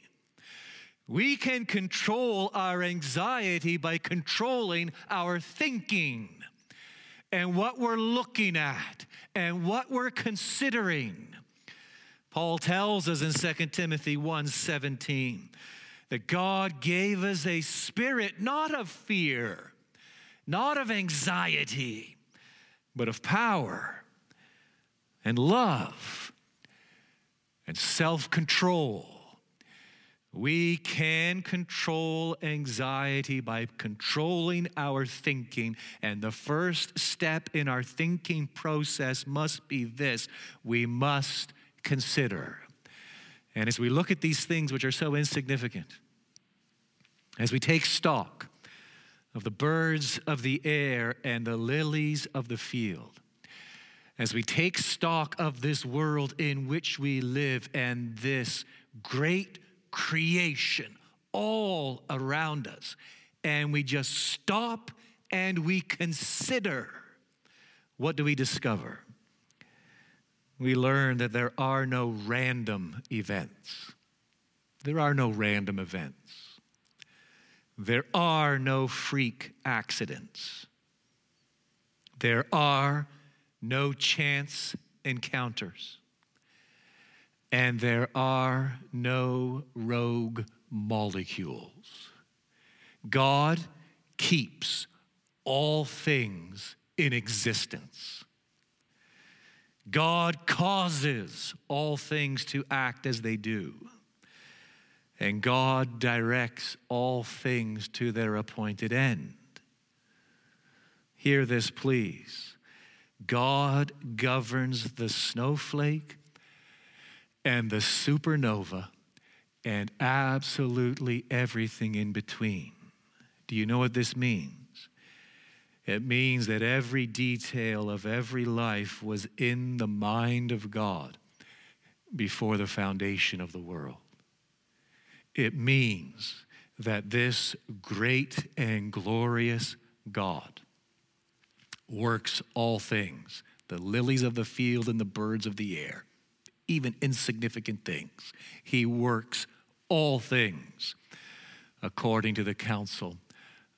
Speaker 4: We can control our anxiety by controlling our thinking and what we're looking at and what we're considering. Paul tells us in 2 Timothy 1:17 that God gave us a spirit not of fear, not of anxiety, but of power and love and self-control. We can control anxiety by controlling our thinking. And the first step in our thinking process must be this we must consider. And as we look at these things which are so insignificant, as we take stock of the birds of the air and the lilies of the field, as we take stock of this world in which we live and this great creation all around us, and we just stop and we consider, what do we discover? We learn that there are no random events. There are no random events. There are no freak accidents. There are no chance encounters and there are no rogue molecules. God keeps all things in existence. God causes all things to act as they do. And God directs all things to their appointed end. Hear this, please. God governs the snowflake and the supernova and absolutely everything in between. Do you know what this means? It means that every detail of every life was in the mind of God before the foundation of the world. It means that this great and glorious God works all things, the lilies of the field and the birds of the air even insignificant things. He works all things according to the counsel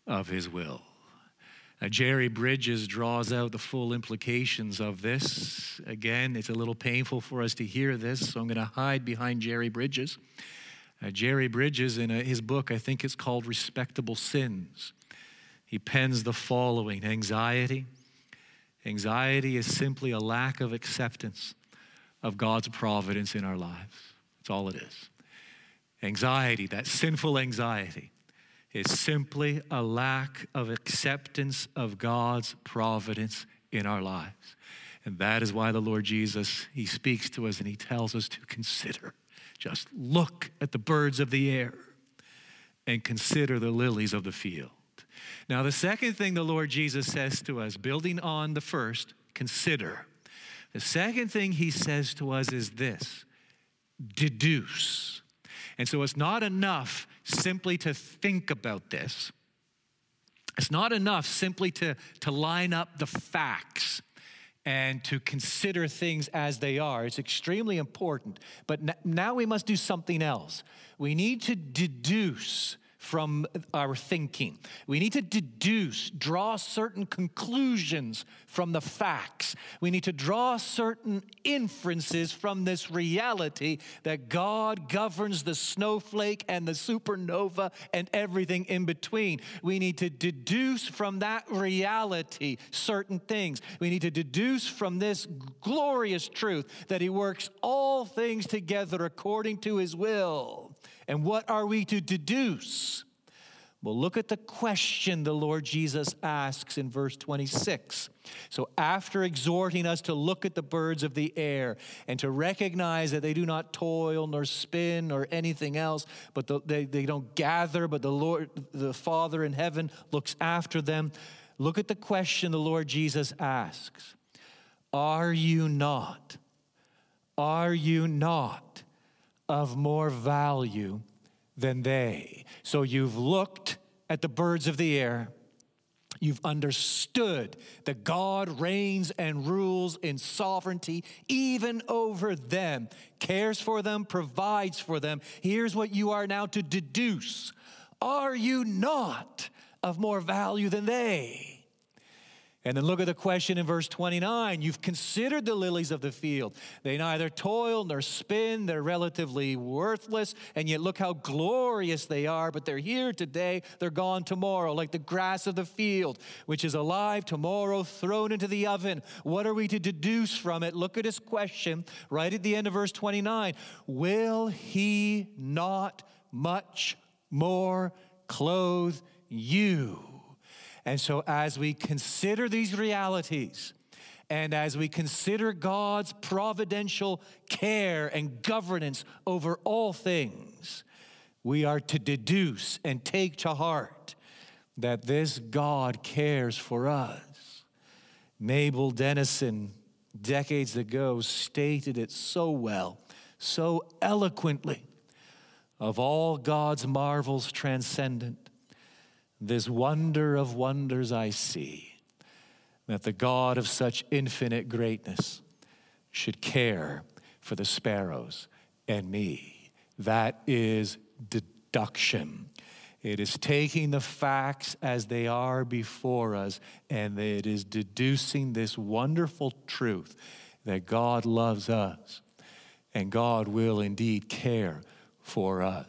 Speaker 4: of his will. Now, Jerry Bridges draws out the full implications of this. Again, it's a little painful for us to hear this, so I'm going to hide behind Jerry Bridges. Uh, Jerry Bridges, in a, his book, I think it's called Respectable Sins, he pens the following Anxiety. Anxiety is simply a lack of acceptance of God's providence in our lives. That's all it is. Anxiety, that sinful anxiety, is simply a lack of acceptance of God's providence in our lives. And that is why the Lord Jesus, he speaks to us and he tells us to consider. Just look at the birds of the air and consider the lilies of the field. Now, the second thing the Lord Jesus says to us, building on the first, consider. The second thing he says to us is this deduce. And so it's not enough simply to think about this. It's not enough simply to, to line up the facts and to consider things as they are. It's extremely important. But n- now we must do something else. We need to deduce from our thinking. We need to deduce, draw certain conclusions from the facts. We need to draw certain inferences from this reality that God governs the snowflake and the supernova and everything in between. We need to deduce from that reality certain things. We need to deduce from this glorious truth that He works all things together according to His will. And what are we to deduce? Well, look at the question the Lord Jesus asks in verse 26. So, after exhorting us to look at the birds of the air and to recognize that they do not toil nor spin or anything else, but the, they, they don't gather, but the Lord, the Father in heaven, looks after them, look at the question the Lord Jesus asks Are you not? Are you not of more value than they? So you've looked at the birds of the air. You've understood that God reigns and rules in sovereignty even over them, cares for them, provides for them. Here's what you are now to deduce Are you not of more value than they? And then look at the question in verse 29. You've considered the lilies of the field. They neither toil nor spin, they're relatively worthless, and yet look how glorious they are. But they're here today, they're gone tomorrow, like the grass of the field, which is alive tomorrow, thrown into the oven. What are we to deduce from it? Look at his question right at the end of verse 29 Will he not much more clothe you? And so, as we consider these realities, and as we consider God's providential care and governance over all things, we are to deduce and take to heart that this God cares for us. Mabel Dennison, decades ago, stated it so well, so eloquently. Of all God's marvels transcendent, this wonder of wonders I see that the God of such infinite greatness should care for the sparrows and me. That is deduction. It is taking the facts as they are before us, and it is deducing this wonderful truth that God loves us and God will indeed care for us.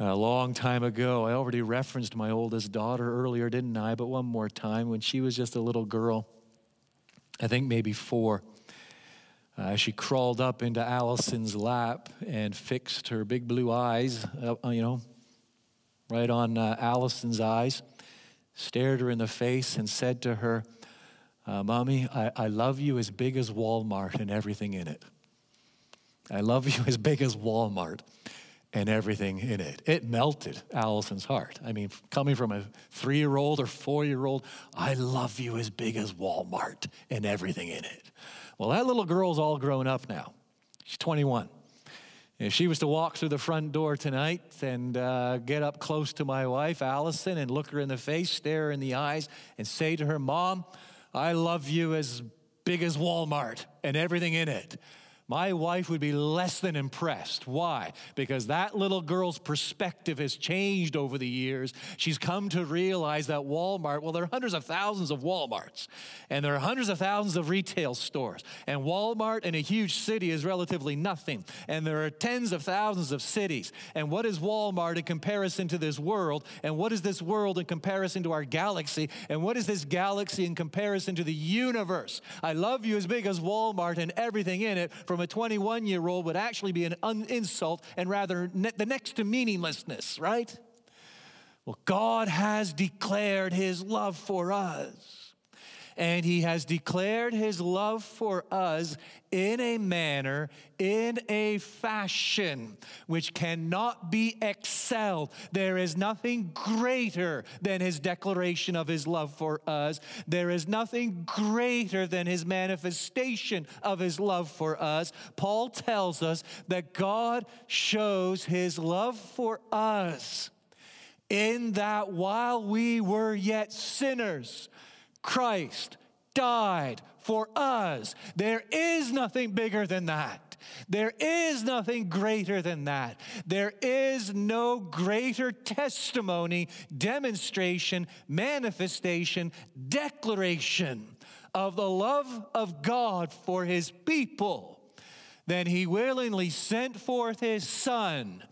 Speaker 4: A long time ago, I already referenced my oldest daughter earlier, didn't I? But one more time, when she was just a little girl, I think maybe four, uh, she crawled up into Allison's lap and fixed her big blue eyes, uh, you know, right on uh, Allison's eyes, stared her in the face, and said to her, uh, Mommy, I, I love you as big as Walmart and everything in it. I love you as big as Walmart and everything in it. It melted Allison's heart. I mean, coming from a three year old or four year old, I love you as big as Walmart and everything in it. Well, that little girl's all grown up now. She's 21. If she was to walk through the front door tonight and uh, get up close to my wife, Allison, and look her in the face, stare her in the eyes, and say to her, Mom, I love you as big as Walmart and everything in it my wife would be less than impressed. Why? Because that little girl's perspective has changed over the years. She's come to realize that Walmart, well, there are hundreds of thousands of Walmarts, and there are hundreds of thousands of retail stores. And Walmart in a huge city is relatively nothing. And there are tens of thousands of cities. And what is Walmart in comparison to this world? And what is this world in comparison to our galaxy? And what is this galaxy in comparison to the universe? I love you as big as Walmart and everything in it from a 21 year old would actually be an insult and rather ne- the next to meaninglessness, right? Well, God has declared his love for us. And he has declared his love for us in a manner, in a fashion which cannot be excelled. There is nothing greater than his declaration of his love for us. There is nothing greater than his manifestation of his love for us. Paul tells us that God shows his love for us in that while we were yet sinners, Christ died for us. There is nothing bigger than that. There is nothing greater than that. There is no greater testimony, demonstration, manifestation, declaration of the love of God for his people than he willingly sent forth his son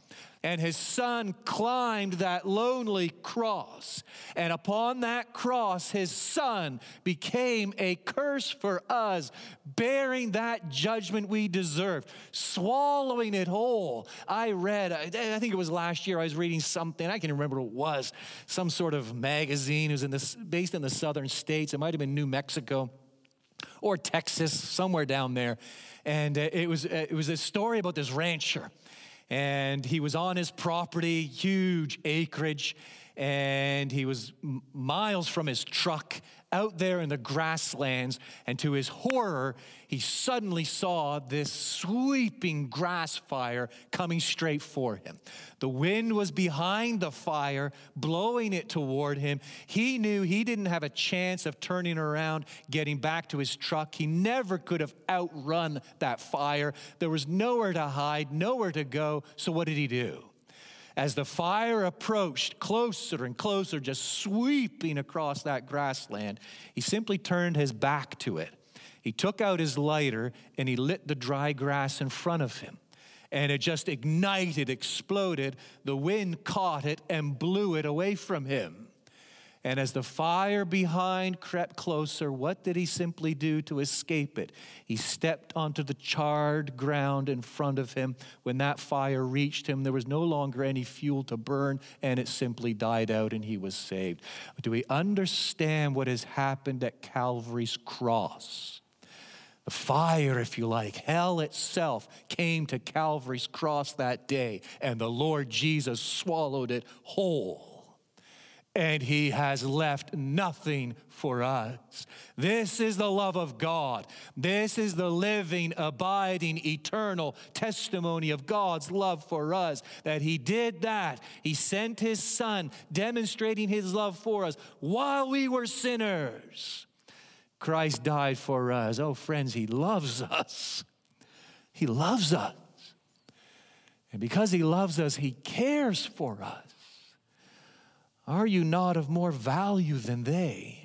Speaker 4: and his son climbed that lonely cross. And upon that cross, his son became a curse for us, bearing that judgment we deserved, swallowing it whole. I read, I think it was last year, I was reading something, I can't remember what it was, some sort of magazine. It was in this, based in the southern states. It might have been New Mexico or Texas, somewhere down there. And uh, it, was, uh, it was a story about this rancher and he was on his property, huge acreage, and he was miles from his truck out there in the grasslands. And to his horror, he suddenly saw this sweeping grass fire coming straight for him. The wind was behind the fire, blowing it toward him. He knew he didn't have a chance of turning around, getting back to his truck. He never could have outrun that fire. There was nowhere to hide, nowhere to go. So, what did he do? As the fire approached closer and closer, just sweeping across that grassland, he simply turned his back to it. He took out his lighter and he lit the dry grass in front of him. And it just ignited, exploded. The wind caught it and blew it away from him. And as the fire behind crept closer, what did he simply do to escape it? He stepped onto the charred ground in front of him. When that fire reached him, there was no longer any fuel to burn, and it simply died out, and he was saved. But do we understand what has happened at Calvary's cross? The fire, if you like, hell itself came to Calvary's cross that day, and the Lord Jesus swallowed it whole and he has left nothing for us. This is the love of God. This is the living, abiding, eternal testimony of God's love for us. That he did that. He sent his son, demonstrating his love for us while we were sinners. Christ died for us. Oh, friends, he loves us. He loves us. And because he loves us, he cares for us. Are you not of more value than they?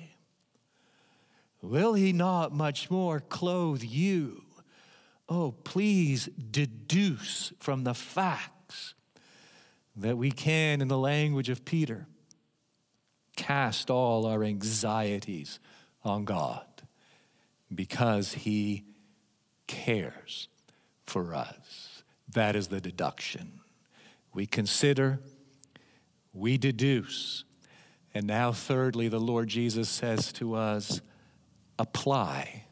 Speaker 4: Will he not much more clothe you? Oh, please deduce from the facts that we can, in the language of Peter, cast all our anxieties on God because he cares for us. That is the deduction. We consider we deduce. And now, thirdly, the Lord Jesus says to us, apply,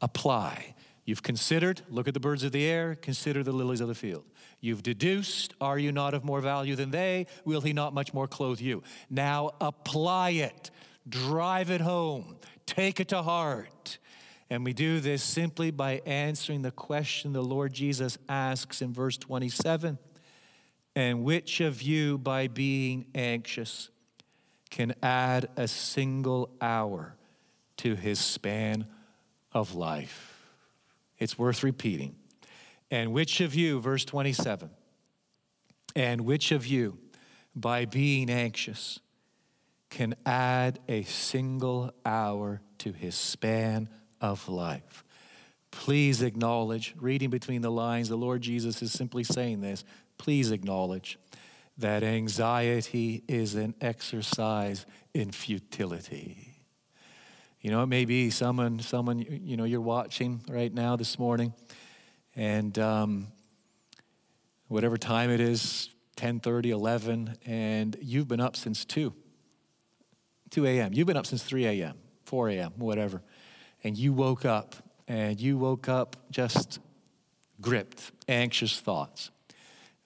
Speaker 4: apply. You've considered, look at the birds of the air, consider the lilies of the field. You've deduced, are you not of more value than they? Will he not much more clothe you? Now apply it, drive it home, take it to heart. And we do this simply by answering the question the Lord Jesus asks in verse 27 and which of you, by being anxious, can add a single hour to his span of life? It's worth repeating. And which of you, verse 27, and which of you, by being anxious, can add a single hour to his span of life? Please acknowledge, reading between the lines, the Lord Jesus is simply saying this please acknowledge that anxiety is an exercise in futility. You know, it may be someone, someone you know, you're watching right now this morning, and um, whatever time it is, 10:30, 11, and you've been up since 2, 2 a.m. You've been up since 3 a.m., 4 a.m., whatever, and you woke up, and you woke up just gripped, anxious thoughts.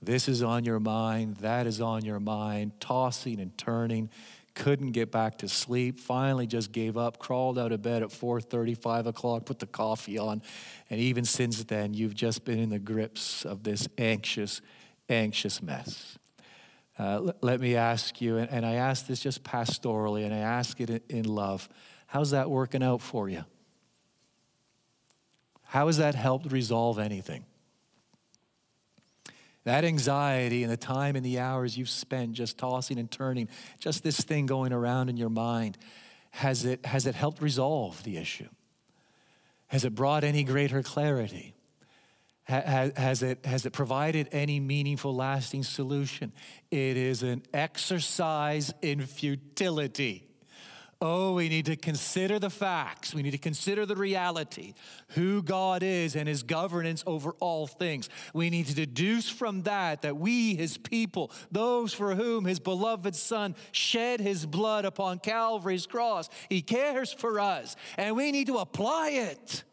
Speaker 4: This is on your mind, that is on your mind, tossing and turning. Couldn't get back to sleep. Finally, just gave up. Crawled out of bed at 4:30, 5 o'clock. Put the coffee on, and even since then, you've just been in the grips of this anxious, anxious mess. Uh, let, let me ask you, and, and I ask this just pastorally, and I ask it in, in love. How's that working out for you? How has that helped resolve anything? That anxiety and the time and the hours you've spent just tossing and turning, just this thing going around in your mind, has it, has it helped resolve the issue? Has it brought any greater clarity? Ha- ha- Has it, has it provided any meaningful, lasting solution? It is an exercise in futility. Oh, we need to consider the facts. We need to consider the reality, who God is and his governance over all things. We need to deduce from that that we, his people, those for whom his beloved Son shed his blood upon Calvary's cross, he cares for us, and we need to apply it.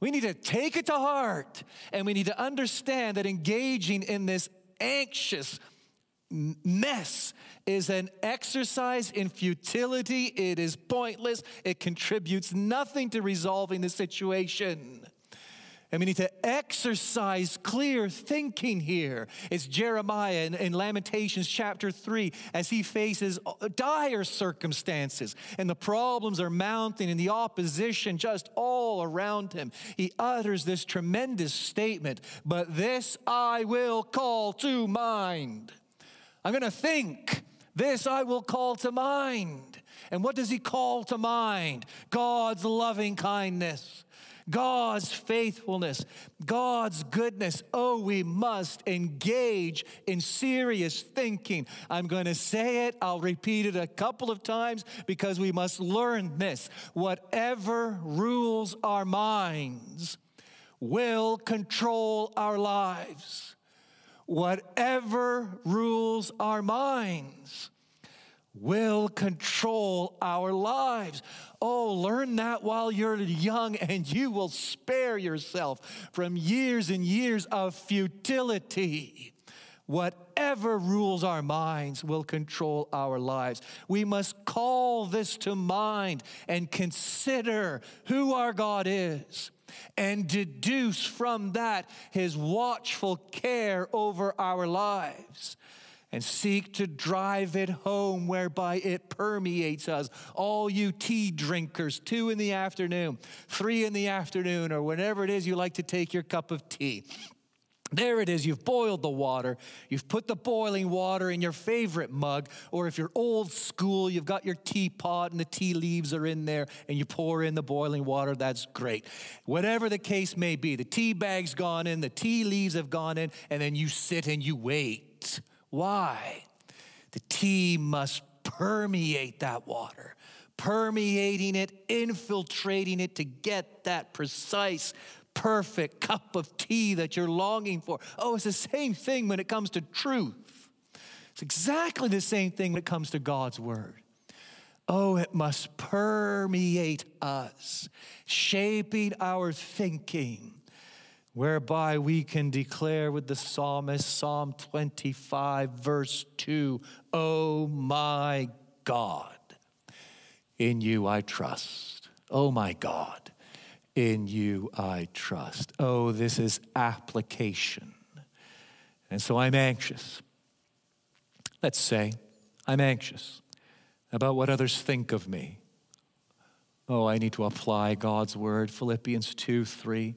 Speaker 4: We need to take it to heart, and we need to understand that engaging in this anxious, mess is an exercise in futility. It is pointless. It contributes nothing to resolving the situation. And we need to exercise clear thinking here. It's Jeremiah in, in, Lamentations chapter 3 as he faces dire circumstances and the problems are mounting and the opposition just all around him. He utters this tremendous statement, but this I will call to mind. I'm going to think. This I will call to mind. And what does he call to mind? God's loving kindness, God's faithfulness, God's goodness. Oh, we must engage in serious thinking. I'm going to say it, I'll repeat it a couple of times because we must learn this. Whatever rules our minds will control our lives whatever rules our minds will control our lives. Oh, learn that while you're young, and you will spare yourself from years and years of futility. Whatever rules our minds will control our lives. We must call this to mind and consider who our God is and deduce from that his watchful care over our lives and seek to drive it home whereby it permeates us. All you tea drinkers, two in the afternoon, three in the afternoon, or whenever it is you like to take your cup of tea. There it is. You've boiled the water. You've put the boiling water in your favorite mug, or if you're old school, you've got your teapot and the tea leaves are in there and you pour in the boiling water. That's great. Whatever the case may be, the tea bag's gone in, the tea leaves have gone in, and then you sit and you wait. Why? The tea must permeate that water permeating it, infiltrating it to get that precise perfect cup of tea that you're longing for. Oh, it's the same thing when it comes to truth. It's exactly the same thing when it comes to God's word. Oh, it must permeate us, shaping our thinking, whereby we can declare with the psalmist, Psalm 25, verse 2, Oh my God, in you I trust. Oh my God in you I trust. Oh, this is application. And so I'm anxious. Let's say I'm anxious about what others think of me. Oh, I need to apply God's word. Philippians 2 3.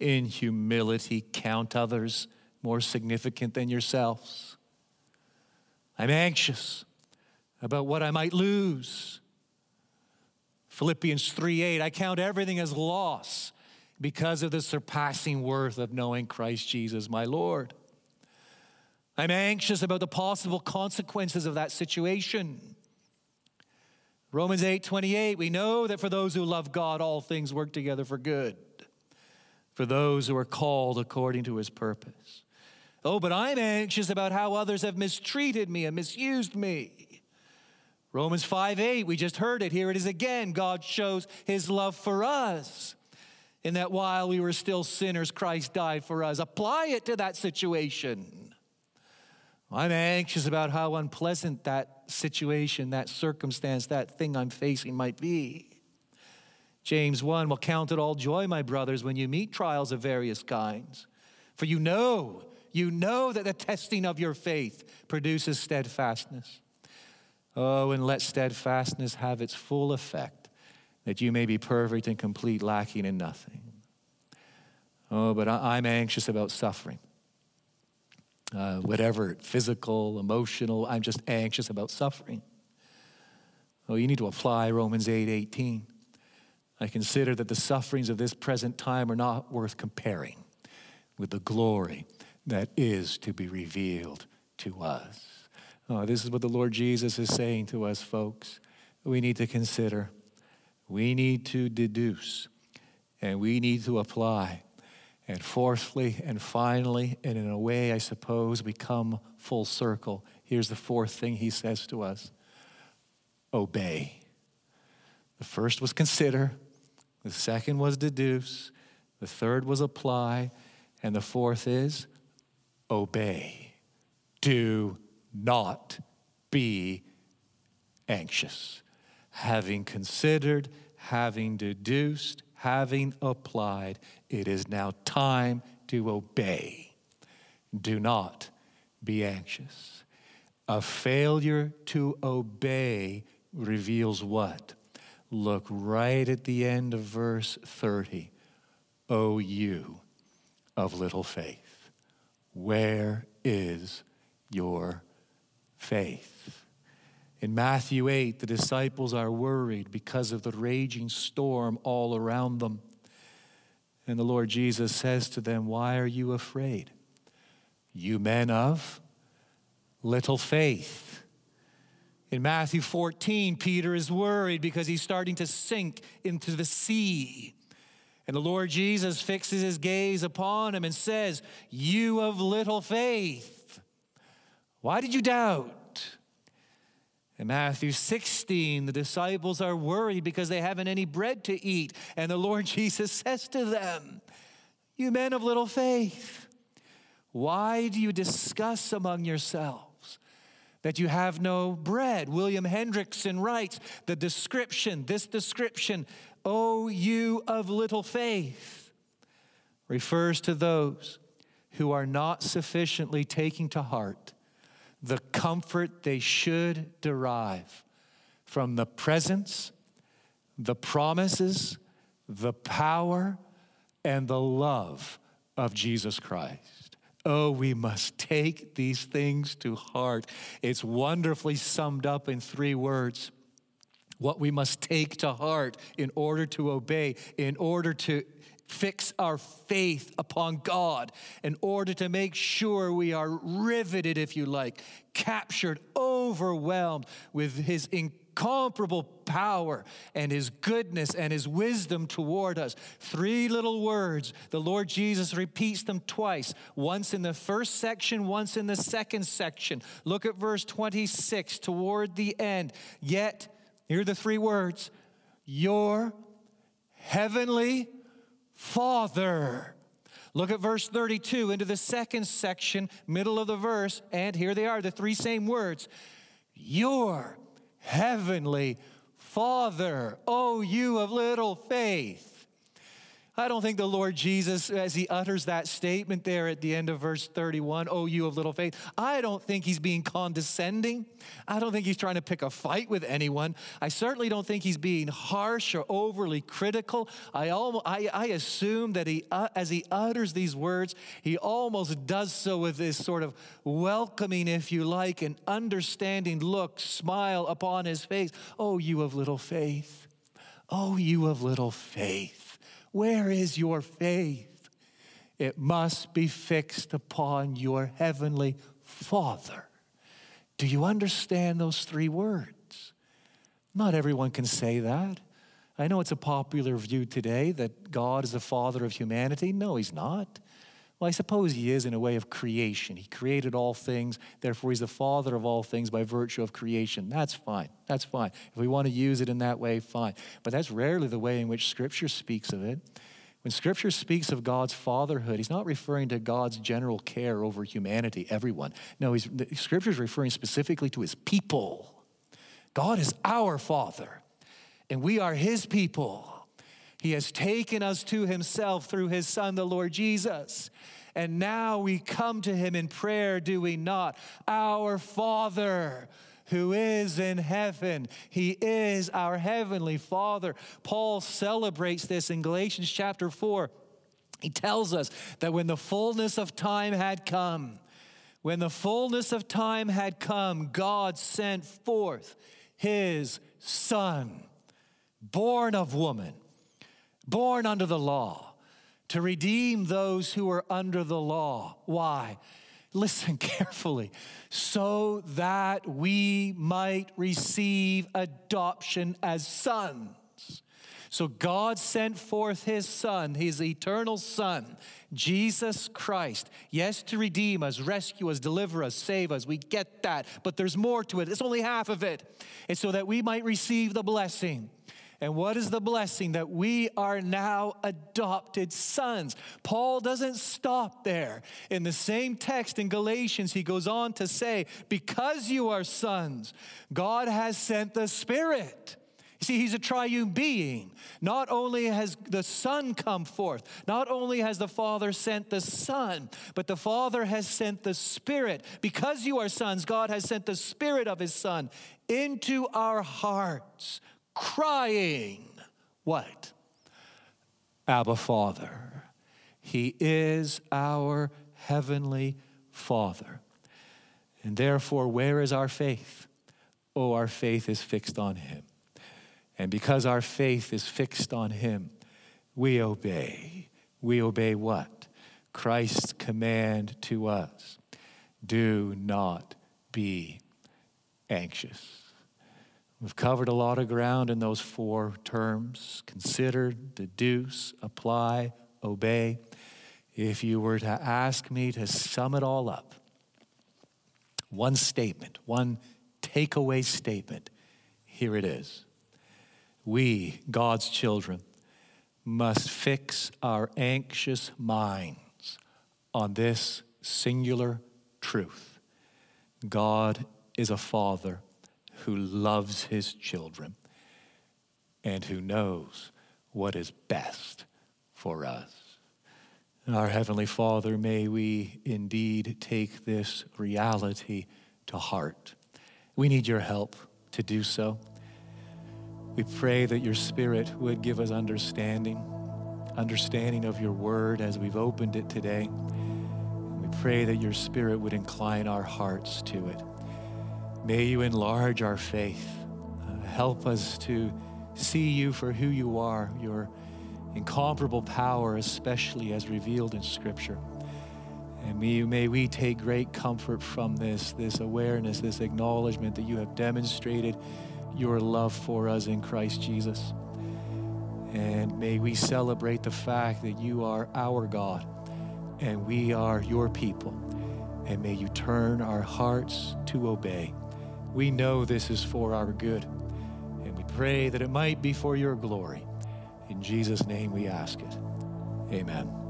Speaker 4: In humility, count others more significant than yourselves. I'm anxious about what I might lose Philippians 3 8, I count everything as loss because of the surpassing worth of knowing Christ Jesus, my Lord. I'm anxious about the possible consequences of that situation. Romans 8 28, we know that for those who love God, all things work together for good, for those who are called according to his purpose. Oh, but I'm anxious about how others have mistreated me and misused me. Romans 5 8, we just heard it. Here it is again. God shows his love for us. In that while we were still sinners, Christ died for us. Apply it to that situation. I'm anxious about how unpleasant that situation, that circumstance, that thing I'm facing might be. James 1 will count it all joy, my brothers, when you meet trials of various kinds. For you know, you know that the testing of your faith produces steadfastness. Oh, and let steadfastness have its full effect, that you may be perfect and complete, lacking in nothing. Oh, but I'm anxious about suffering. uh, whatever, physical, emotional, I'm just anxious about suffering. Oh, you need to apply Romans 8 18. I consider that the sufferings of this present time are not worth comparing with the glory that is to be revealed to us. Oh, this is what the Lord Jesus is saying to us, folks. We need to consider, we need to deduce, and we need to apply. And fourthly and finally, and in a way, I suppose, we come full circle. Here's the fourth thing he says to us obey. The first was consider, the second was deduce, the third was apply, and the fourth is obey. Do not be anxious. Having considered, having deduced, having applied, it is now time to obey. Do not be anxious. A failure to obey reveals what? Look right at the end of verse 30. O you of little faith, where is your faith? In Matthew 8, the disciples are worried because of the raging storm all around them. And the Lord Jesus says to them, Why are you afraid? You men of little faith. In Matthew 14, Peter is worried because he's starting to sink into the sea. And the Lord Jesus fixes his gaze upon him and says, You of little faith, why did you doubt? In Matthew 16, the disciples are worried because they haven't any bread to eat. And the Lord [LAUGHS] Jesus says to them, You men of little faith, why do you discuss among yourselves that you have no bread? William Hendriksen writes the description, this description, O you of little faith, refers to those who are not sufficiently taking to heart the comfort they should derive from the presence, the promises, the power, and the love of Jesus Christ. Oh, we must take these things to heart. It's wonderfully summed up in three words. What we must take to heart in order to obey, in order to fix our faith upon God in order to make sure we are riveted, if you like, captured, overwhelmed with His incomparable power and His goodness and His wisdom toward us. Three little words. The Lord Jesus repeats them twice, once in the first section, once in the second section. Look at verse 26 toward the end. Yet, here are the three words Your heavenly Father. Look at verse 32 into the second section, middle of the verse, and here they are, the three same words Your heavenly Father, oh, you of little faith. I don't think the Lord Jesus, as he utters that statement there at the end of verse 31, oh, you of little faith, I don't think he's being condescending. I don't think he's trying to pick a fight with anyone. I certainly don't think he's being harsh or overly critical. I, almost, I, I assume that he, uh, as he utters these words, he almost does so with this sort of welcoming, if you like, and understanding look, smile upon his face. Oh, you of little faith. Oh, you of little faith. Where is your faith? It must be fixed upon your heavenly Father. Do you understand those three words? Not everyone can say that. I know it's a popular view today that God is the father of humanity. No, he's not. Well, I suppose he is in a way of creation. He created all things, therefore, he's the father of all things by virtue of creation. That's fine. That's fine. If we want to use it in that way, fine. But that's rarely the way in which Scripture speaks of it. When Scripture speaks of God's fatherhood, he's not referring to God's general care over humanity, everyone. No, he's, Scripture is referring specifically to his people. God is our father, and we are his people. He has taken us to himself through his son, the Lord Jesus. And now we come to him in prayer, do we not? Our Father who is in heaven. He is our heavenly Father. Paul celebrates this in Galatians chapter 4. He tells us that when the fullness of time had come, When the fullness of time had come, God sent forth his Son, born of woman, born under the law, to redeem those who are under the law. Why? Listen [LAUGHS] carefully. So that we might receive adoption as sons. So God sent forth his Son, his eternal Son, Jesus Christ. Yes, to redeem us, rescue us, deliver us, save us. We get that. But there's more to it. It's only half of it. It's so that we might receive the blessing. And what is the blessing? That we are now adopted sons. Paul doesn't stop there. In the same text in Galatians, he goes on to say, Because you are sons, God has sent the Spirit. You see, he's a triune being. Not only has the Son come forth, not only has the Father sent the Son, but the Father has sent the Spirit. Because you are sons, God has sent the Spirit of his Son into our hearts, crying, What? Abba, Father. He is our heavenly Father. And therefore, where is our faith? Oh, our faith is fixed on him. And because our faith is fixed on Him, we obey. We obey what? Christ's command to us do not be anxious. We've covered a lot of ground in those four terms. Consider, deduce, apply, obey. If you were to ask me to sum it all up, one statement, one takeaway statement, here it is. We, God's children, must fix our anxious minds on this singular truth. God is a father who loves his children and who knows what is best for us. Our Heavenly Father, may we indeed take this reality to heart. We need your help to do so. We pray that your Spirit would give us understanding, understanding of your word as we've opened it today. We pray that your Spirit would incline our hearts to it. May you enlarge our faith. Uh, help us to see you for who you are, your incomparable power, especially as revealed in Scripture. And may, may we take great comfort from this, this awareness, this acknowledgement that you have demonstrated your love for us in Christ Jesus. And may we celebrate the fact that you are our God and we are your people. And may you turn our hearts to obey. We know this is for our good. And we pray that it might be for your glory. In Jesus' name we ask it. Amen.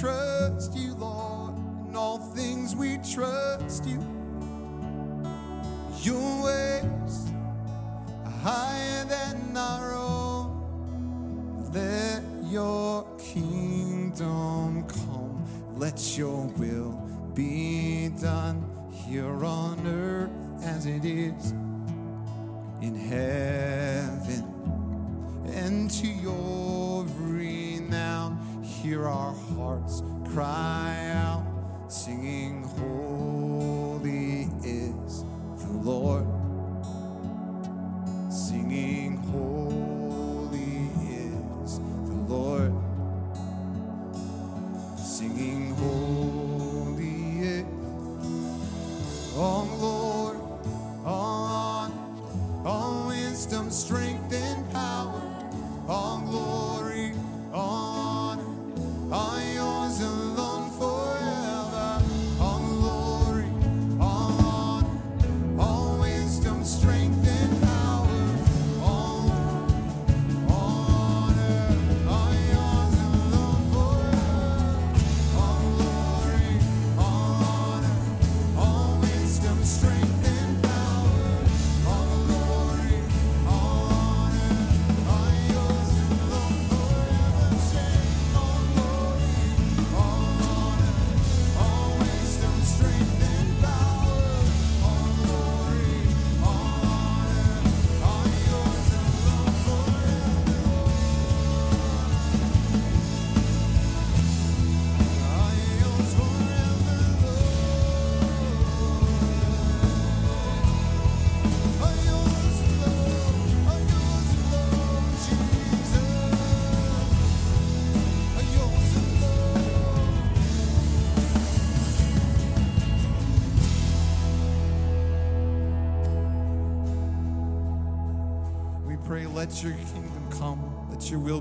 Speaker 2: trust you, Lord. In all things we trust you. Your ways are higher than our own. Let your kingdom come. Let your will be done here on earth as it is in heaven and to your hear our hearts cry out, singing.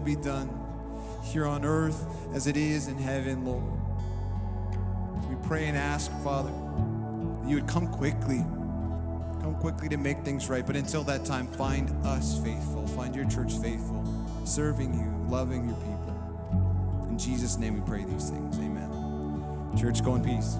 Speaker 2: be done here on earth as it is in heaven, Lord. We pray and ask, Father, that you would come quickly. Come quickly to make things right. But until that time, find us faithful. Find your church faithful, serving you, loving your people. In Jesus' name we pray these things. Amen. Church, go in peace.